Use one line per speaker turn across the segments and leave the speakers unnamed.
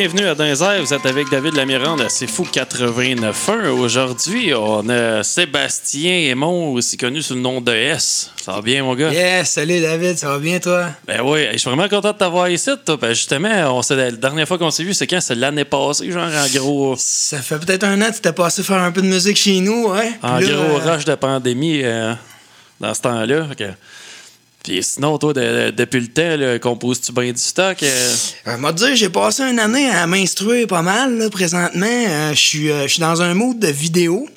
Bienvenue à Dunzer, vous êtes avec David Lamirande à C'est Fou 89.1. Aujourd'hui, on a Sébastien Aymon, aussi connu sous le nom de S. Ça va bien, mon gars?
Yes, salut David, ça va bien toi?
Ben oui, je suis vraiment content de t'avoir ici, toi. Ben justement, on la dernière fois qu'on s'est vu, c'est quand? C'est l'année passée, genre en gros,
Ça fait peut-être un an que tu t'es passé faire un peu de musique chez nous, ouais?
en
Puis là,
gros
euh,
rush de pandémie euh, dans ce temps-là. Puis sinon, toi, de- de- depuis le temps, composes-tu bien du stock? euh?
Euh, moi, dire, j'ai passé une année à m'instruire pas mal, là, présentement. Euh, Je suis euh, je suis dans un mood de vidéo.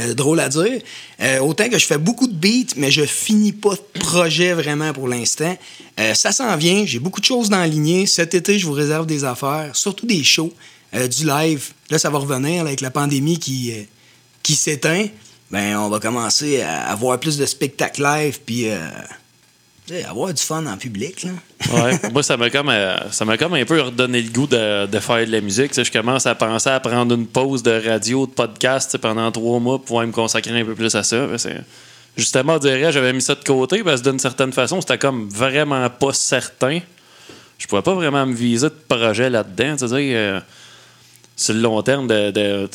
Euh, drôle à dire. Autant que je fais beaucoup de beats, mais je finis pas de projet vraiment pour l'instant. Ça s'en vient. J'ai beaucoup de choses dans la lignée. Cet été, je vous réserve des affaires, surtout des shows, du live. Là, ça va revenir avec la pandémie qui, qui s'éteint. Ben, on va commencer à avoir plus de spectacles live, puis avoir du fun en public. Là.
Ouais, moi, ça m'a comme, euh, ça m'a comme un peu redonné le goût de, de faire de la musique. Je commence à penser à prendre une pause de radio, de podcast pendant trois mois pour pouvoir me consacrer un peu plus à ça. Justement, on dirait, j'avais mis ça de côté parce que d'une certaine façon, c'était comme vraiment pas certain. Je pouvais pas vraiment me viser de projet là-dedans. Sais, euh, sur le long terme, de, de-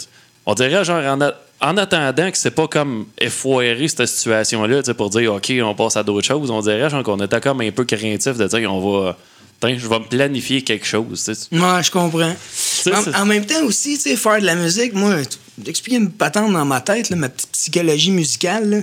on dirait genre en, a- en attendant que c'est pas comme effoirer cette situation-là tu sais, pour dire OK, on passe à d'autres choses, on dirait genre qu'on était comme un peu craintif de dire on va. Je vais me planifier quelque chose. tu sais.
Ouais, je comprends. En, même temps aussi, tu sais, faire de la musique, moi, d'expliquer une patente dans ma tête, là, ma petite psychologie musicale, là,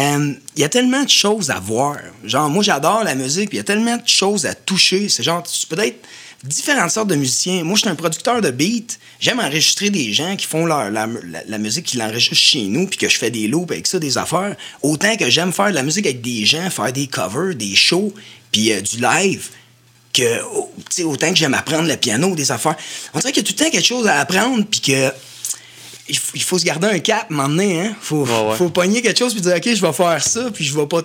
euh, il y a tellement de choses à voir. Genre, moi, j'adore la musique, il y a tellement de choses à toucher. C'est genre, tu peux être différentes sortes de musiciens. Moi, je suis un producteur de beats. J'aime enregistrer des gens qui font leur, la, musique, qui l'enregistrent chez nous, puis que je fais des loops avec ça, des affaires. Autant que j'aime faire de la musique avec des gens, faire des covers, des shows, puis euh, du live que oh, autant que j'aime apprendre le piano, des affaires. On dirait qu'il y a tout le temps quelque chose à apprendre, puis que il faut, il faut se garder un cap, donné, hein. Faut,
Ouais, ouais.
faut pogner quelque chose puis dire, OK, je vais faire ça, puis je vais pas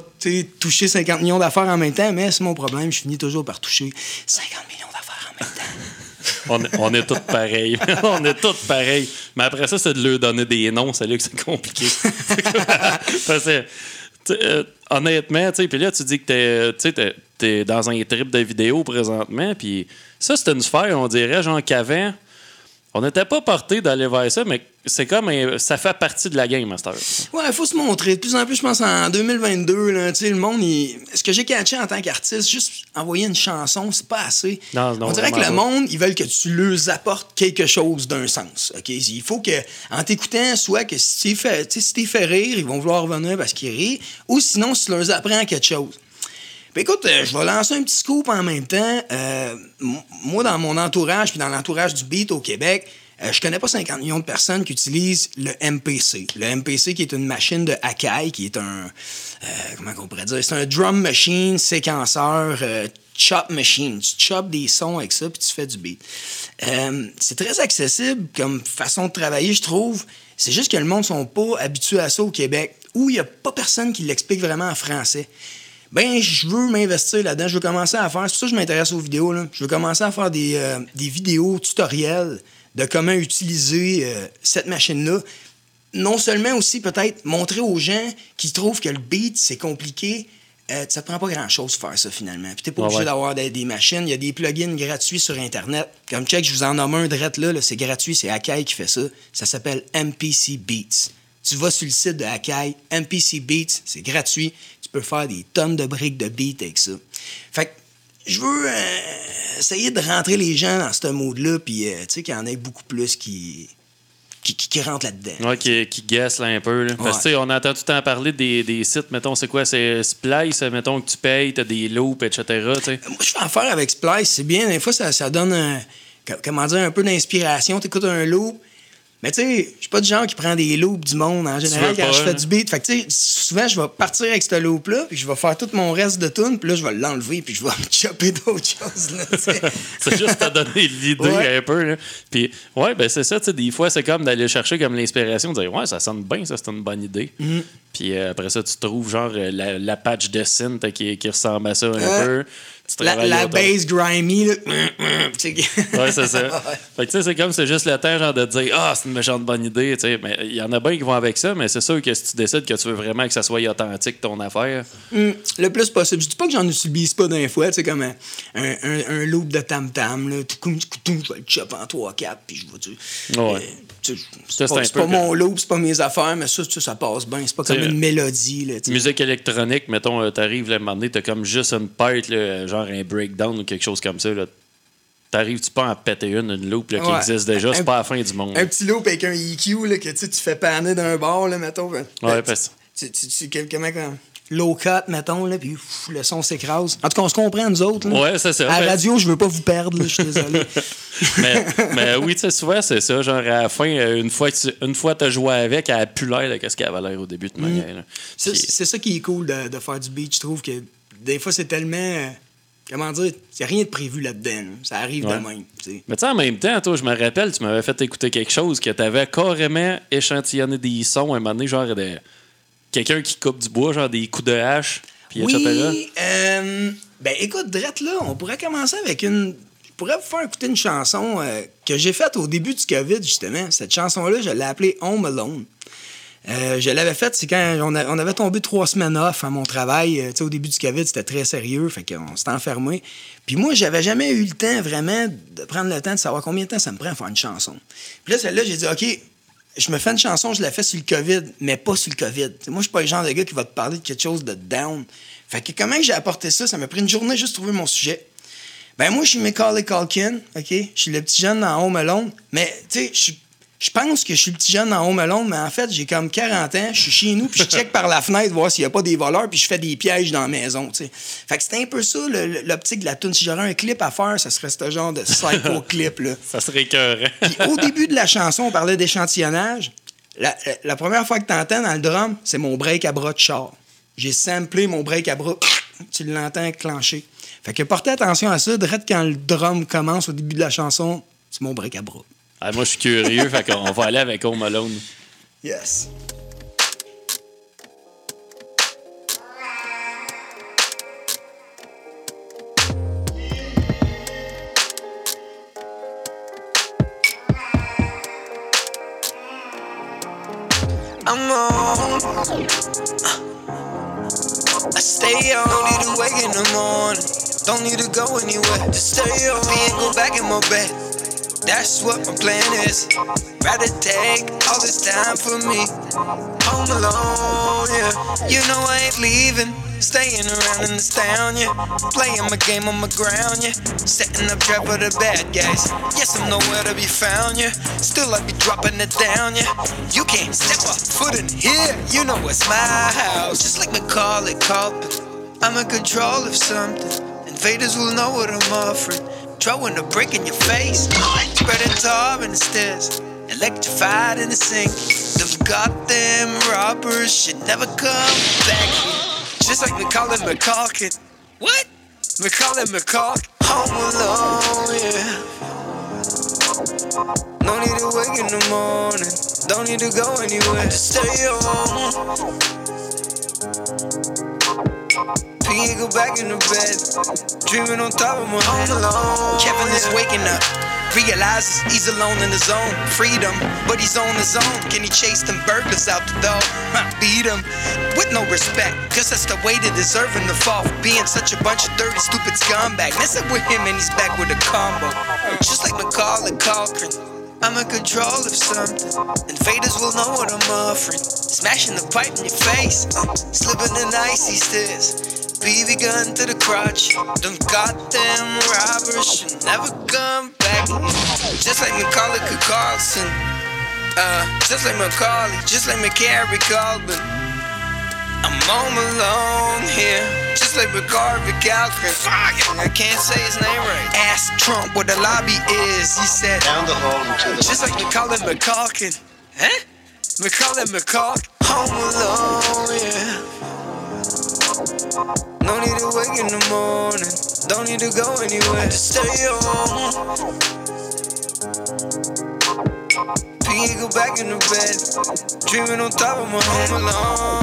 toucher 50 millions d'affaires en même temps, mais c'est mon problème, je finis toujours par toucher 50 millions d'affaires en même temps.
On, est- on est tous pareils. on est tous pareils. Mais après ça, c'est de leur donner des noms. C'est là que c'est compliqué. Parce que, euh, honnêtement, tu sais, puis là, tu dis que t'es, tu t'es- t'es dans un trip de vidéo présentement. Puis ça, c'est une sphère, on dirait, genre qu'avant, on n'était pas porté d'aller vers ça, mais c'est comme ça fait partie de la game, Master.
Ouais, il faut se montrer. De plus en plus, je pense, en 2022, là, le monde, il- ce que j'ai catché en tant qu'artiste, juste envoyer une chanson, c'est pas assez.
Non, non,
On dirait que le monde, ils veulent que tu leur apportes quelque chose d'un sens. OK? Il faut que, en t'écoutant, soit que si tu fait, si fait rire, ils vont vouloir revenir parce qu'ils rient, ou sinon, si tu leur apprends quelque chose. Puis écoute, euh, je vais lancer un petit scoop en même temps. Euh, moi, dans mon entourage, puis dans l'entourage du beat au Québec, euh, je connais pas 50 millions de personnes qui utilisent le MPC. Le MPC qui est une machine de Akai, qui est un... euh, comment on pourrait dire? C'est un drum machine, séquenceur, euh, chop machine. Tu chopes des sons avec ça, puis tu fais du beat. Euh, c'est très accessible comme façon de travailler, je trouve. C'est juste que le monde ne sont pas habitués à ça au Québec, où il n'y a pas personne qui l'explique vraiment en français ben je veux m'investir là-dedans, je veux commencer à faire, c'est pour ça que je m'intéresse aux vidéos, là. je veux commencer à faire des, des vidéos tutoriels de comment utiliser euh, cette machine-là. Non seulement aussi peut-être montrer aux gens qui trouvent que le beat c'est compliqué, euh, ça te prend pas grand-chose de faire ça finalement. Puis t'es pas
Ah
obligé
ouais.
d'avoir des, des machines, il y a des plugins gratuits sur Internet. Comme check, je vous en nomme un direct là, là, c'est gratuit, c'est Akai qui fait ça. Ça s'appelle MPC Beats. Tu vas sur le site de Akai, MPC Beats, c'est gratuit. Tu peux faire des tonnes de briques de beats avec ça. Fait que je veux euh, essayer de rentrer les gens dans ce mode-là, puis euh, tu sais qu'il y en ait beaucoup plus qui, qui, qui, qui rentrent là-dedans.
Ouais, qui, qui là, un peu. là. Parce que
Ouais.
tu sais, on entend tout le temps parler des, des sites, mettons, c'est quoi? C'est Splice, mettons que tu payes, t'as des loops, etc. sais.
Moi, je fais affaire avec Splice, c'est bien. Des fois, ça, ça donne un, co- comment dire, un peu d'inspiration. Tu écoutes un loop. Mais tu sais, je suis pas du genre qui prend des loops du monde en général quand je fais
hein?
du beat. Fait que tu sais, souvent, je vais partir avec ce loop-là, puis je vais faire tout mon reste de tune, puis là, je vais l'enlever, puis je vais me chopper d'autres choses.
C'est juste te donner l'idée
Ouais.
un peu. Là. Puis, ouais, ben c'est ça, tu sais, des fois, c'est comme d'aller chercher comme l'inspiration, de dire, ouais, ça sonne bien, ça, c'est une bonne idée.
Mm-hmm.
Puis euh, après ça, tu trouves genre euh, la, la patch de synth qui, qui ressemble à ça un
Ouais.
peu.
La, la base grimy, là.
Ouais, c'est ça.
Ouais.
Fait que tu sais, c'est comme c'est juste le temps genre de dire Ah, c'est une méchante bonne idée. tu sais. Mais il y en a bien qui vont avec ça, mais c'est sûr que si tu décides que tu veux vraiment que ça soit authentique ton affaire.
Hum, le plus possible. Je dis pas que j'en utilise pas d'un fois, tu sais, comme un, un, loop de tam-tam, là. Je vais le chop en 3-4, puis je vais tu
Ouais.
euh, tu C'est pas, mon loop, c'est pas mes affaires, mais ça, ça, ça passe bien. C'est pas comme une mélodie, là.
Musique électronique, mettons, euh, t'arrives un moment donné, t'as comme juste une là, genre un breakdown ou quelque chose comme ça. là. T'arrives-tu pas à en péter une, une loop là, qui existe déjà, c'est pas la fin du monde.
Un petit loop avec un EQ, là, que tu tu fais paner d'un bord, là, mettons. ben,
Ouais,
ben,
parce-
tu, tu, tu, quel- comment, comme low cut, mettons, là, puis le son s'écrase. En tout cas, on se comprend, nous autres. Là.
Ouais, c'est ça.
À la radio, je veux pas vous perdre, là, je suis désolé.
mais, mais oui, tu sais, souvent, c'est ça. Genre, à la fin, euh, une fois que tu t'as joué avec, elle a plus l'air de qu'est-ce qu'elle avait l'air au début de manière. là.
Mm. C'est ça qui est cool de, de faire du beat. Je trouve que des fois, c'est tellement. Comment dire? Il n'y a rien de prévu là-dedans. là. Ça arrive
Ouais.
de même. tu.
Mais tu sais, en même temps, toi, je me rappelle, tu m'avais fait écouter quelque chose que t'avais carrément échantillonné des sons à un moment donné, genre de quelqu'un qui coupe du bois, genre des coups de hache, puis etc.
Oui, euh, ben écoute, Drette, là, on pourrait commencer avec une. Je pourrais vous faire écouter une chanson euh, que j'ai faite au début du COVID, justement. Cette chanson-là, je l'ai appelée Home Alone. Euh, je l'avais faite, c'est quand on, avait tombé trois semaines off à mon travail. Euh, au début du COVID, c'était très sérieux, fait qu'on s'était enfermé. Puis moi, j'avais jamais eu le temps vraiment de prendre le temps de savoir combien de temps ça me prend à faire une chanson. Puis là, celle-là, j'ai dit, OK, je me fais une chanson, je la fais sur le COVID, mais pas sur le COVID. Moi, je suis pas le genre de gars qui va te parler de quelque chose de down. Fait que comment j'ai apporté ça? Ça m'a pris une journée juste trouver mon sujet. Ben moi, je suis Macaulay Culkin, OK? Je suis le petit jeune dans Home Alone, mais tu sais, je suis- je pense que je suis le petit jeune dans Home Alone, mais en fait, j'ai comme 40 ans, je suis chez nous, puis je check par la fenêtre voir s'il n'y a pas des voleurs, puis je fais des pièges dans la maison, tu sais. Fait que c'était un peu ça, l'optique de la tune. Si j'aurais un clip à faire, ça serait ce genre de psycho-clip, là.
Ça serait écœurant.
Puis au début de la chanson, on parlait d'échantillonnage. La, la- la première fois que tu entends dans le drum, c'est mon break à bras de char. J'ai samplé mon break à bras. Tu l'entends enclencher. Fait que portez attention à ça. Direct quand le drum commence au début de la chanson, c'est mon break à bras.
Ah, moi, je suis curieux, fait qu'on va aller avec Home Alone.
Yes.
I'm on. I stay on. Don't need to wake in the morning. Don't need to go anywhere. Just stay on. Me and go back in my bed. That's what my plan is. Rather take all this time for me. Home alone, yeah. You know I ain't leaving. Staying around in this town, yeah. Playing my game on my ground, yeah. Setting up trap for the bad guys. Yes, I'm nowhere to be found, yeah. Still, I be dropping it down, yeah. You can't step a foot in here. You know it's my house. Just like Macaulay Culkin. I'm in control of something. Invaders will know what I'm offering. Throwing a brick in your face. Spreading tar in the stairs. Electrified in the sink. Them goddamn robbers should never come back here. Just like Macaulay McCulkin. What? Macaulay McCulkin. Home alone, yeah. No need to wake in the morning. Don't need to go anywhere. Stay home. P go back in the bed. Dreaming on top of my home alone. Kevin is waking up. Realizes he's alone in his zone. Freedom, but he's on his own. Can he chase them burglars out the door? Huh, Beat him with no respect. Cause that's the way to deserving the fall. For being such a bunch of dirty, stupid scumbag. up with him and he's back with a combo. Just like Macaulay Culkin. I'm in control of something. Invaders will know what I'm offering. Smashing the pipe in your face. Uh, slipping in icy stairs. BB gun to the crotch. Them goddamn robbers should never come back. Just like Macaulay Carlson. Uh, just like Macaulay, just like McCarry Colvin. I'm home alone here, just like McCarvey Calvin. I can't say his name right. Ask Trump what the lobby is. He said,
Down the hall and to the
just like Macaulay McCalkin, Huh? Macaulay McCalk, Home alone, yeah. No need to wake in the morning. Don't need to go anywhere. Just stay home. Go back in the bed. Dreaming on top of my home alone.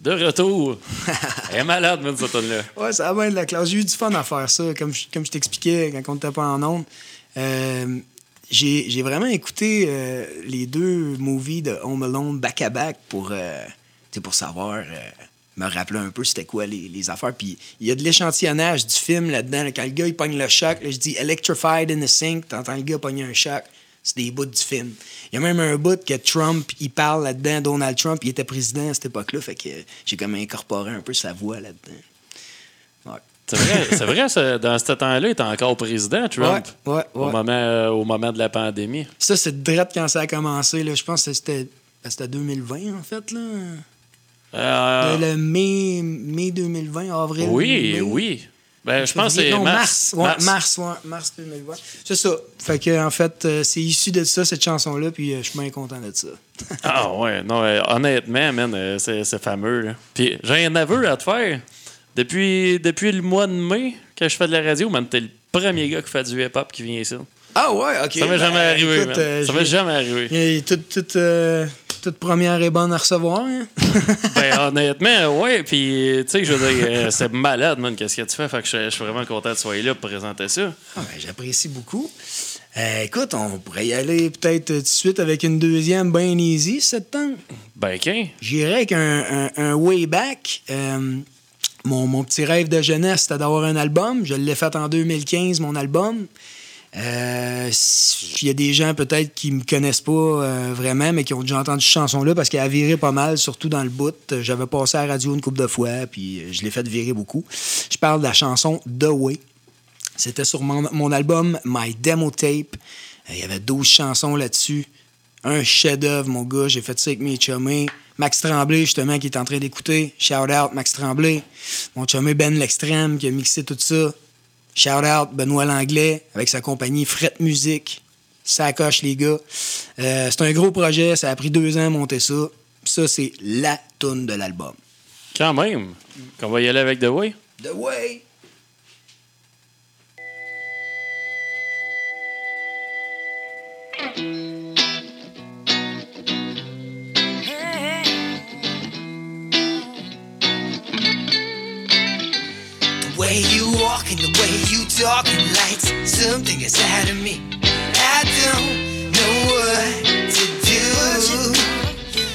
De retour. Elle est malade, même, cette tonne-là.
Ouais, ça va bien de la classe. J'ai eu du fun à faire ça, comme je, comme je t'expliquais quand on n'était pas en ondes. Euh, j'ai vraiment écouté euh, les deux movies de Home Alone back-à-back pour, euh, pour savoir, me rappeler un peu c'était quoi les, affaires. Puis il y a de l'échantillonnage du film là-dedans. là, quand le gars il pogne le choc, je dis Electrified in the Sink, t'entends le gars pogner un choc. C'est des bouts du film. Il y a même un bout que Trump, il parle là-dedans. Donald Trump, il était président à cette époque-là. Fait que j'ai comme incorporé un peu sa voix là-dedans.
C'est vrai, c'est vrai ça, dans ce temps-là, il était encore président, Trump.
Ouais, ouais,
Au,
ouais.
moment, euh, au moment de la pandémie.
Ça, c'est direct quand ça a commencé. Là. Je pense que c'était ben, c'était 2020, en fait. Là.
Euh,
Le mai, mai 2020, avril.
oui, oui. Ben, je pense que c'est mars.
mars. Ouais, mars, ouais, mars 2020. C'est ça. Fait que, en fait, euh, c'est issu de ça, cette chanson-là, puis euh, je suis bien content de ça.
Ah ouais, non, euh, honnêtement, man, c'est c'est fameux. là. Puis j'ai un aveu à te faire. Depuis, depuis le mois de mai que je fais de la radio, man, t'es le premier gars qui fait du hip-hop qui vient ici.
Ah ouais, OK.
Ça m'est
Ben,
jamais arrivé,
écoute,
man.
euh,
Ça m'est jamais arrivé.
Toute, toute, euh, toute première est bonne à recevoir. hein?
ben, honnêtement, ouais. Puis, tu sais, je veux dire, euh, c'est malade, man, qu'est-ce que tu fais. Fait que je je suis vraiment content de soyez là pour présenter ça.
Ah, ben, J'apprécie beaucoup. Euh, écoute, on pourrait y aller peut-être tout de suite avec une deuxième bien easy cette temps.
Ben, qu'un.
J'irais avec un, un- un way back. Mon, petit rêve de jeunesse, c'était d'avoir un album. Je l'ai fait en 2015, mon album. Euh, Il y a des gens peut-être qui me connaissent pas euh, vraiment, mais qui ont déjà entendu cette chanson-là parce qu'elle a viré pas mal, surtout dans le bout. J'avais passé à la radio une couple de fois, puis euh, je l'ai fait virer beaucoup. Je parle de la chanson The Way. C'était sur mon, album My Demo Tape. Il y avait 12 chansons là-dessus. Un chef-d'œuvre, mon gars. J'ai fait ça avec mes chummés. Max Tremblay, justement, qui est en train d'écouter. Shout out, Max Tremblay. Mon chummé Ben L'Extrême, qui a mixé tout ça. Shout out, Benoît Langlais, avec sa compagnie Fret Music. Ça coche, les gars. Euh, c'est un gros projet. Ça a pris deux ans à monter ça. Ça, c'est la toune de l'album.
Quand même. Qu'on va y aller avec The Way.
The Way.
Way you walk and the way you talk lights something inside of me. I don't know what to do.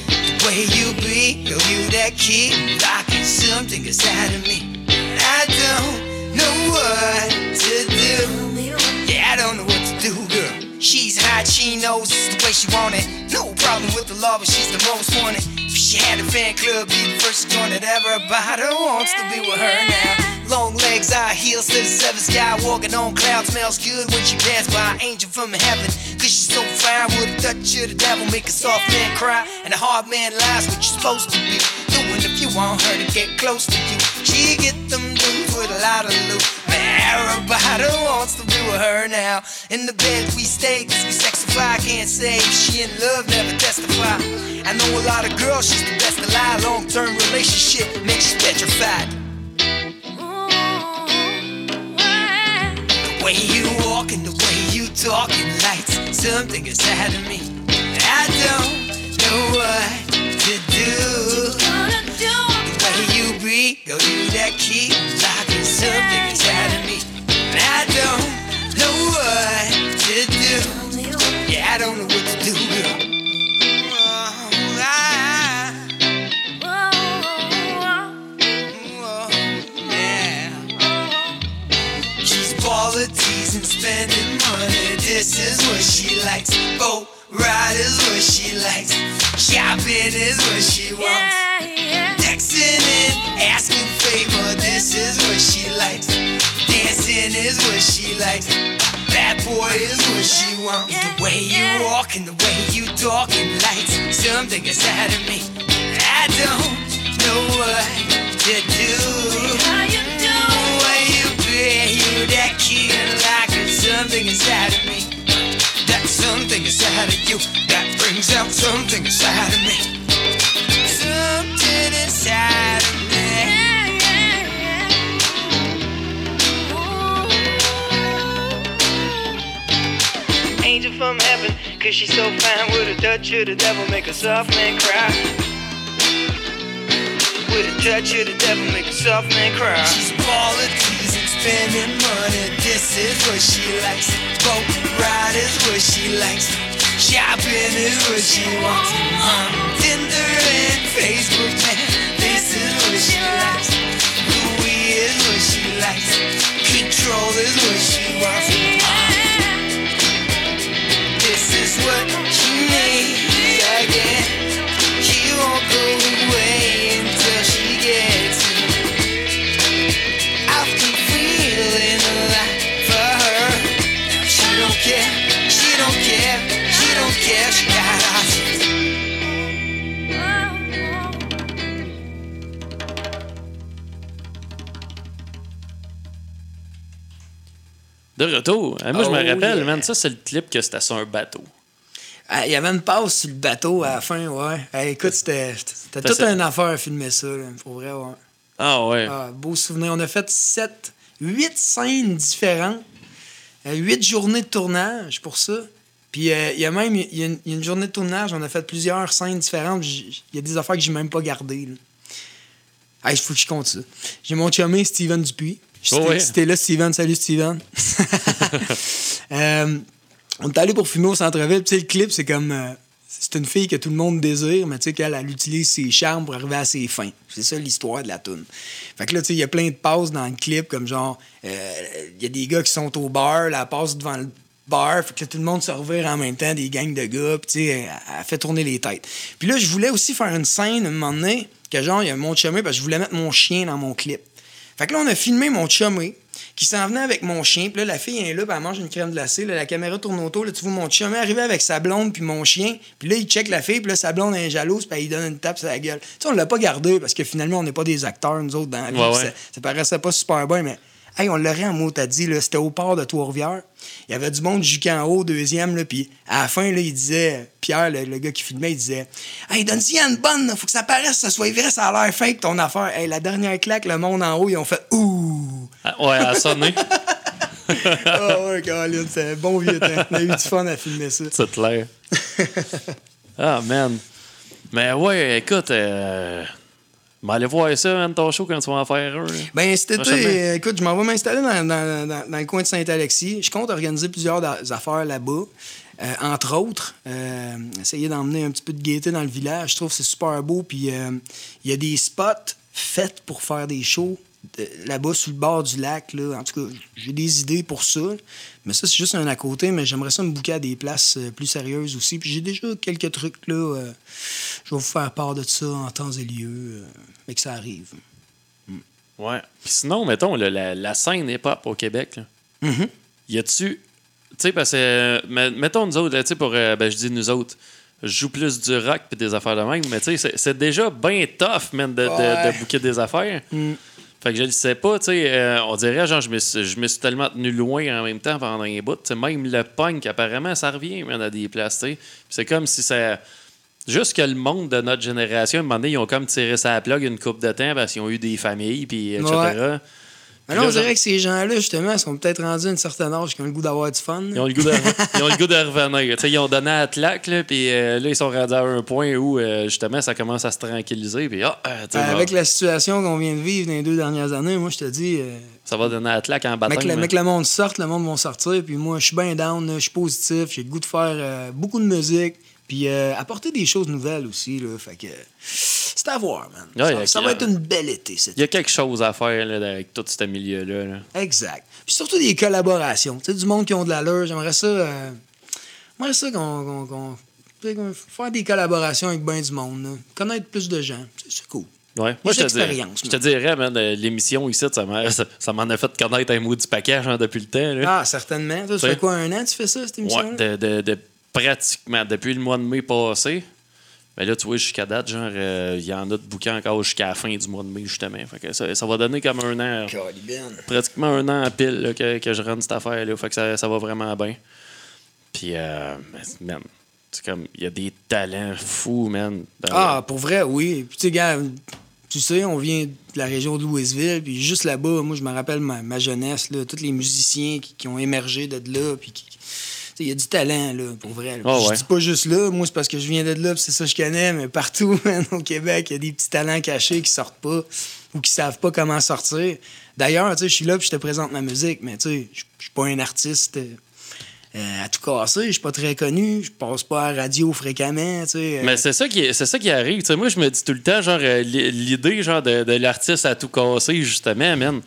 The way you be, yo, you that key locking something inside of me. I don't know what to do. Yeah, I don't know what to do, girl. She's hot, she knows it's the way she want it. No problem with the law, but she's the most wanted. She had a fan club, be the first to join it. Everybody wants to be with her now. Long legs, high heels to the seventh sky. Walking on clouds, smells good when she passed by. Angel from heaven, cause she's so fine. With a touch of the devil, make a soft man cry. And a hard man lies what you're supposed to be. Doing if you want her to get close to you. She get them dudes with a lot of loot. Everybody wants to be with her now. In the bed we stay, cause we sexify, can't say she in love, never testify. I know a lot of girls, she's the best alive. Long term relationship makes you petrified. The way you walk and the way you talk and lights something inside of me. I don't know what to do. The way you be, go you that key, locking something inside of me. And I don't know what to do. Yeah, I don't know what to do, girl. I- yeah. She's baller teasing, spending money. This is what she likes. Boat riders, what she likes. Shopping is what she wants. Texting and asking favor. This is what she likes. Dancing is what she likes. Bad boy is what she wants. The way you walk and the way you talk and lights something inside of me. I don't know what to do. The way you be, you that kid like something inside of me. That something inside of you that brings out something inside of me. Something inside of from heaven. Cause she's so fine with a touch of the devil, make a soft man cry. With a touch of the devil, make a soft man cry. She's teasing, spending money. This is what she likes. Boat ride is what she likes. Shopping is what she wants. Um, Tinder and Facebook, man. This is what she likes. Louis is what she likes. Control is what she wants.
De retour. Hein, moi, je me rappelle,
yeah.
man, ça, c'est le clip que c'était sur un bateau.
Ah, Il y avait une passe sur le bateau à la fin, ouais. Hey, écoute, c'était toute une affaire à filmer ça, là, pour vrai, ouais.
Ah ouais.
Ah, beau souvenir. On a fait sept, huit scènes différentes, euh, huit journées de tournage pour ça. Puis euh, il y a même il y a une, y a une journée de tournage, on a fait plusieurs scènes différentes. Il y a des affaires que j'ai même pas gardées. Hey, il faut que je compte ça. J'ai mon chumé Steven Dupuis.
Oh
C'était
ouais.
c'était là, Steven. Salut, Steven. Euh, on est allé pour filmer au centre-ville. Puis, le clip, c'est comme. euh, c'est une fille que tout le monde désire, mais tu sais qu'elle elle utilise ses charmes pour arriver à ses fins. C'est ça l'histoire de la tune. Fait que là, tu sais, il y a plein de passes dans le clip, comme genre, euh, il y a des gars qui sont au bar, la passe devant le bar, fait que tout le monde se revire en même temps, des gangs de gars, puis tu sais, elle, elle fait tourner les têtes. Puis là, je voulais aussi faire une scène, à un moment donné, que genre, il y a mon chumé, parce que je voulais mettre mon chien dans mon clip. Fait que là, on a filmé mon chumé qui s'en venait avec mon chien. Puis là, la fille est là, puis elle mange une crème glacée. Là, la caméra tourne autour. Là, tu vois mon chumé arriver avec sa blonde puis mon chien. Puis là, il check la fille. Puis là, sa blonde est jalouse. Puis elle lui donne une tape sur la gueule. Tu sais, on l'a pas gardé parce que finalement, on n'est pas des acteurs, nous autres, dans la vie.
Ouais,
Puis
ouais.
Ça, ça paraissait pas super bien, mais... Hey, on l'aurait en mot, t'as dit, c'était au port de Trois-Rivières. Il y avait du monde jusqu'en en haut, deuxième, là, puis à la fin, là, il disait, Pierre, le, le gars qui filmait, il disait, Hey, donne-y une bonne, là, faut que ça paraisse, ça soit vrai, ça a l'air fake, ton affaire. Hey, la dernière claque, le monde en haut, ils ont fait, Ouh!
Ah, ouais, elle a sonné.
Ah ouais, Colin, c'est un bon vieux temps. On a eu du fun à filmer ça.
C'est clair. ah, man. Mais ouais, écoute, euh, m'en aller voir ça, man, ton show, quand tu vas en faire un.
Ben, cet été, euh, écoute, je m'en vais m'installer dans, dans- dans- dans le coin de Saint-Alexis. Je compte organiser plusieurs affaires là-bas. Euh, entre autres, euh, essayer d'emmener un petit peu de gaieté dans le village. Je trouve que c'est super beau. Puis euh, il y a des spots faits pour faire des shows là-bas sur le bord du lac. Là. En tout cas, j'ai des idées pour ça. Mais ça, c'est juste un à côté. Mais j'aimerais ça me bouquer à des places euh, plus sérieuses aussi. Puis j'ai déjà quelques trucs là. euh, je vais vous faire part de ça en temps et lieu. euh, mais que ça arrive.
Ouais. Puis sinon, mettons, là, la, la scène hip-hop au Québec, là,
Mhm.
y a-tu. Tu sais, parce que. euh, me- mettons, nous autres, tu sais, pour. ben, je dis nous autres. Je joue plus du rock puis des affaires de même, mais tu sais, c'est- c'est déjà bien tough, man, de, de,
Ouais.
de booker des affaires.
Mm.
Fait que je le sais pas, tu sais, euh, on dirait, genre, je me, suis, je me suis tellement tenu loin en même temps pendant un bout. Tu sais, même le punk, apparemment, ça revient, man, à des places, C'est comme si ça. Juste que le monde de notre génération, à un moment donné, ils ont comme tiré sa plug une coupe de temps parce qu'ils ont eu des familles, puis etc.
Mais là, on dirait que ces gens-là, justement, sont peut-être rendus à un certain âge qui ont le goût d'avoir du fun.
Ils ont le goût de, ils ont le goût de revenir. Tu sais, ils ont donné à Tlac, là, puis euh, là, ils sont rendus à un point où, euh, justement, ça commence à se tranquilliser. Puis, ah, euh, bon,
avec la situation qu'on vient de vivre dans les deux dernières années, moi, je te dis, euh,
ça va donner à Tlac en bataille.
le, mec, le monde sorte, le monde va sortir. Puis moi, je suis bien down, je suis positif, j'ai le goût de faire beaucoup de musique. Puis euh, apporter des choses nouvelles aussi. Là, fait que c'est à voir, man.
Ouais,
ça
a-
ça va être une belle été, cet
Il y a quelque chose à faire là, avec tout ce milieu-là. là.
Exact. Puis surtout des collaborations. Tu sais, du monde qui ont de l'allure. J'aimerais ça. euh, J'aimerais ça qu'on. qu'on- faire des collaborations avec bien du monde. là. Connaître plus de gens. C'est- cool.
Ouais. Moi, je te, dirais, je te dirais, man, euh, l'émission ici, ça m'a- ça ça m'en a fait connaître un mot du paquet genre, depuis le temps. Là.
Ah, certainement. Ça fait quoi, un an tu fais ça, cette émission
Ouais, de, de- de pratiquement depuis le mois de mai passé. Mais là, tu vois, jusqu'à date, genre, euh, il y en a de bouquins encore jusqu'à la fin du mois de mai, justement. Fait que ça, ça va donner comme un an, pratiquement un an à pile là, que, que je run cette affaire-là. Fait que ça, ça va vraiment bien. Puis, euh, man, c'est comme, il y a des talents fous, man. dans-
Ah, pour vrai, oui. Puis, tu sais, gars, tu sais, on vient de la région de Louisville, puis juste là-bas, moi, je me rappelle ma, ma jeunesse, là, tous les musiciens qui, qui ont émergé de là, puis qui. Il y a du talent, là, pour vrai. là.
Ah
je
ouais.
dis pas juste là, moi, c'est parce que je viens de là, c'est ça que je connais, mais partout, man, au Québec, il y a des petits talents cachés qui sortent pas ou qui savent pas comment sortir. D'ailleurs, tu sais, je suis là, puis je te présente ma musique, mais tu sais, je suis pas un artiste. euh, euh, à tout casser, je suis pas très connu, je passe pas à la radio fréquemment, tu sais. euh,
Mais c'est ça qui c'est ça qui arrive. Tu sais, moi, je me dis tout le temps, genre, li- l'idée genre de, de l'artiste à tout casser, justement, man.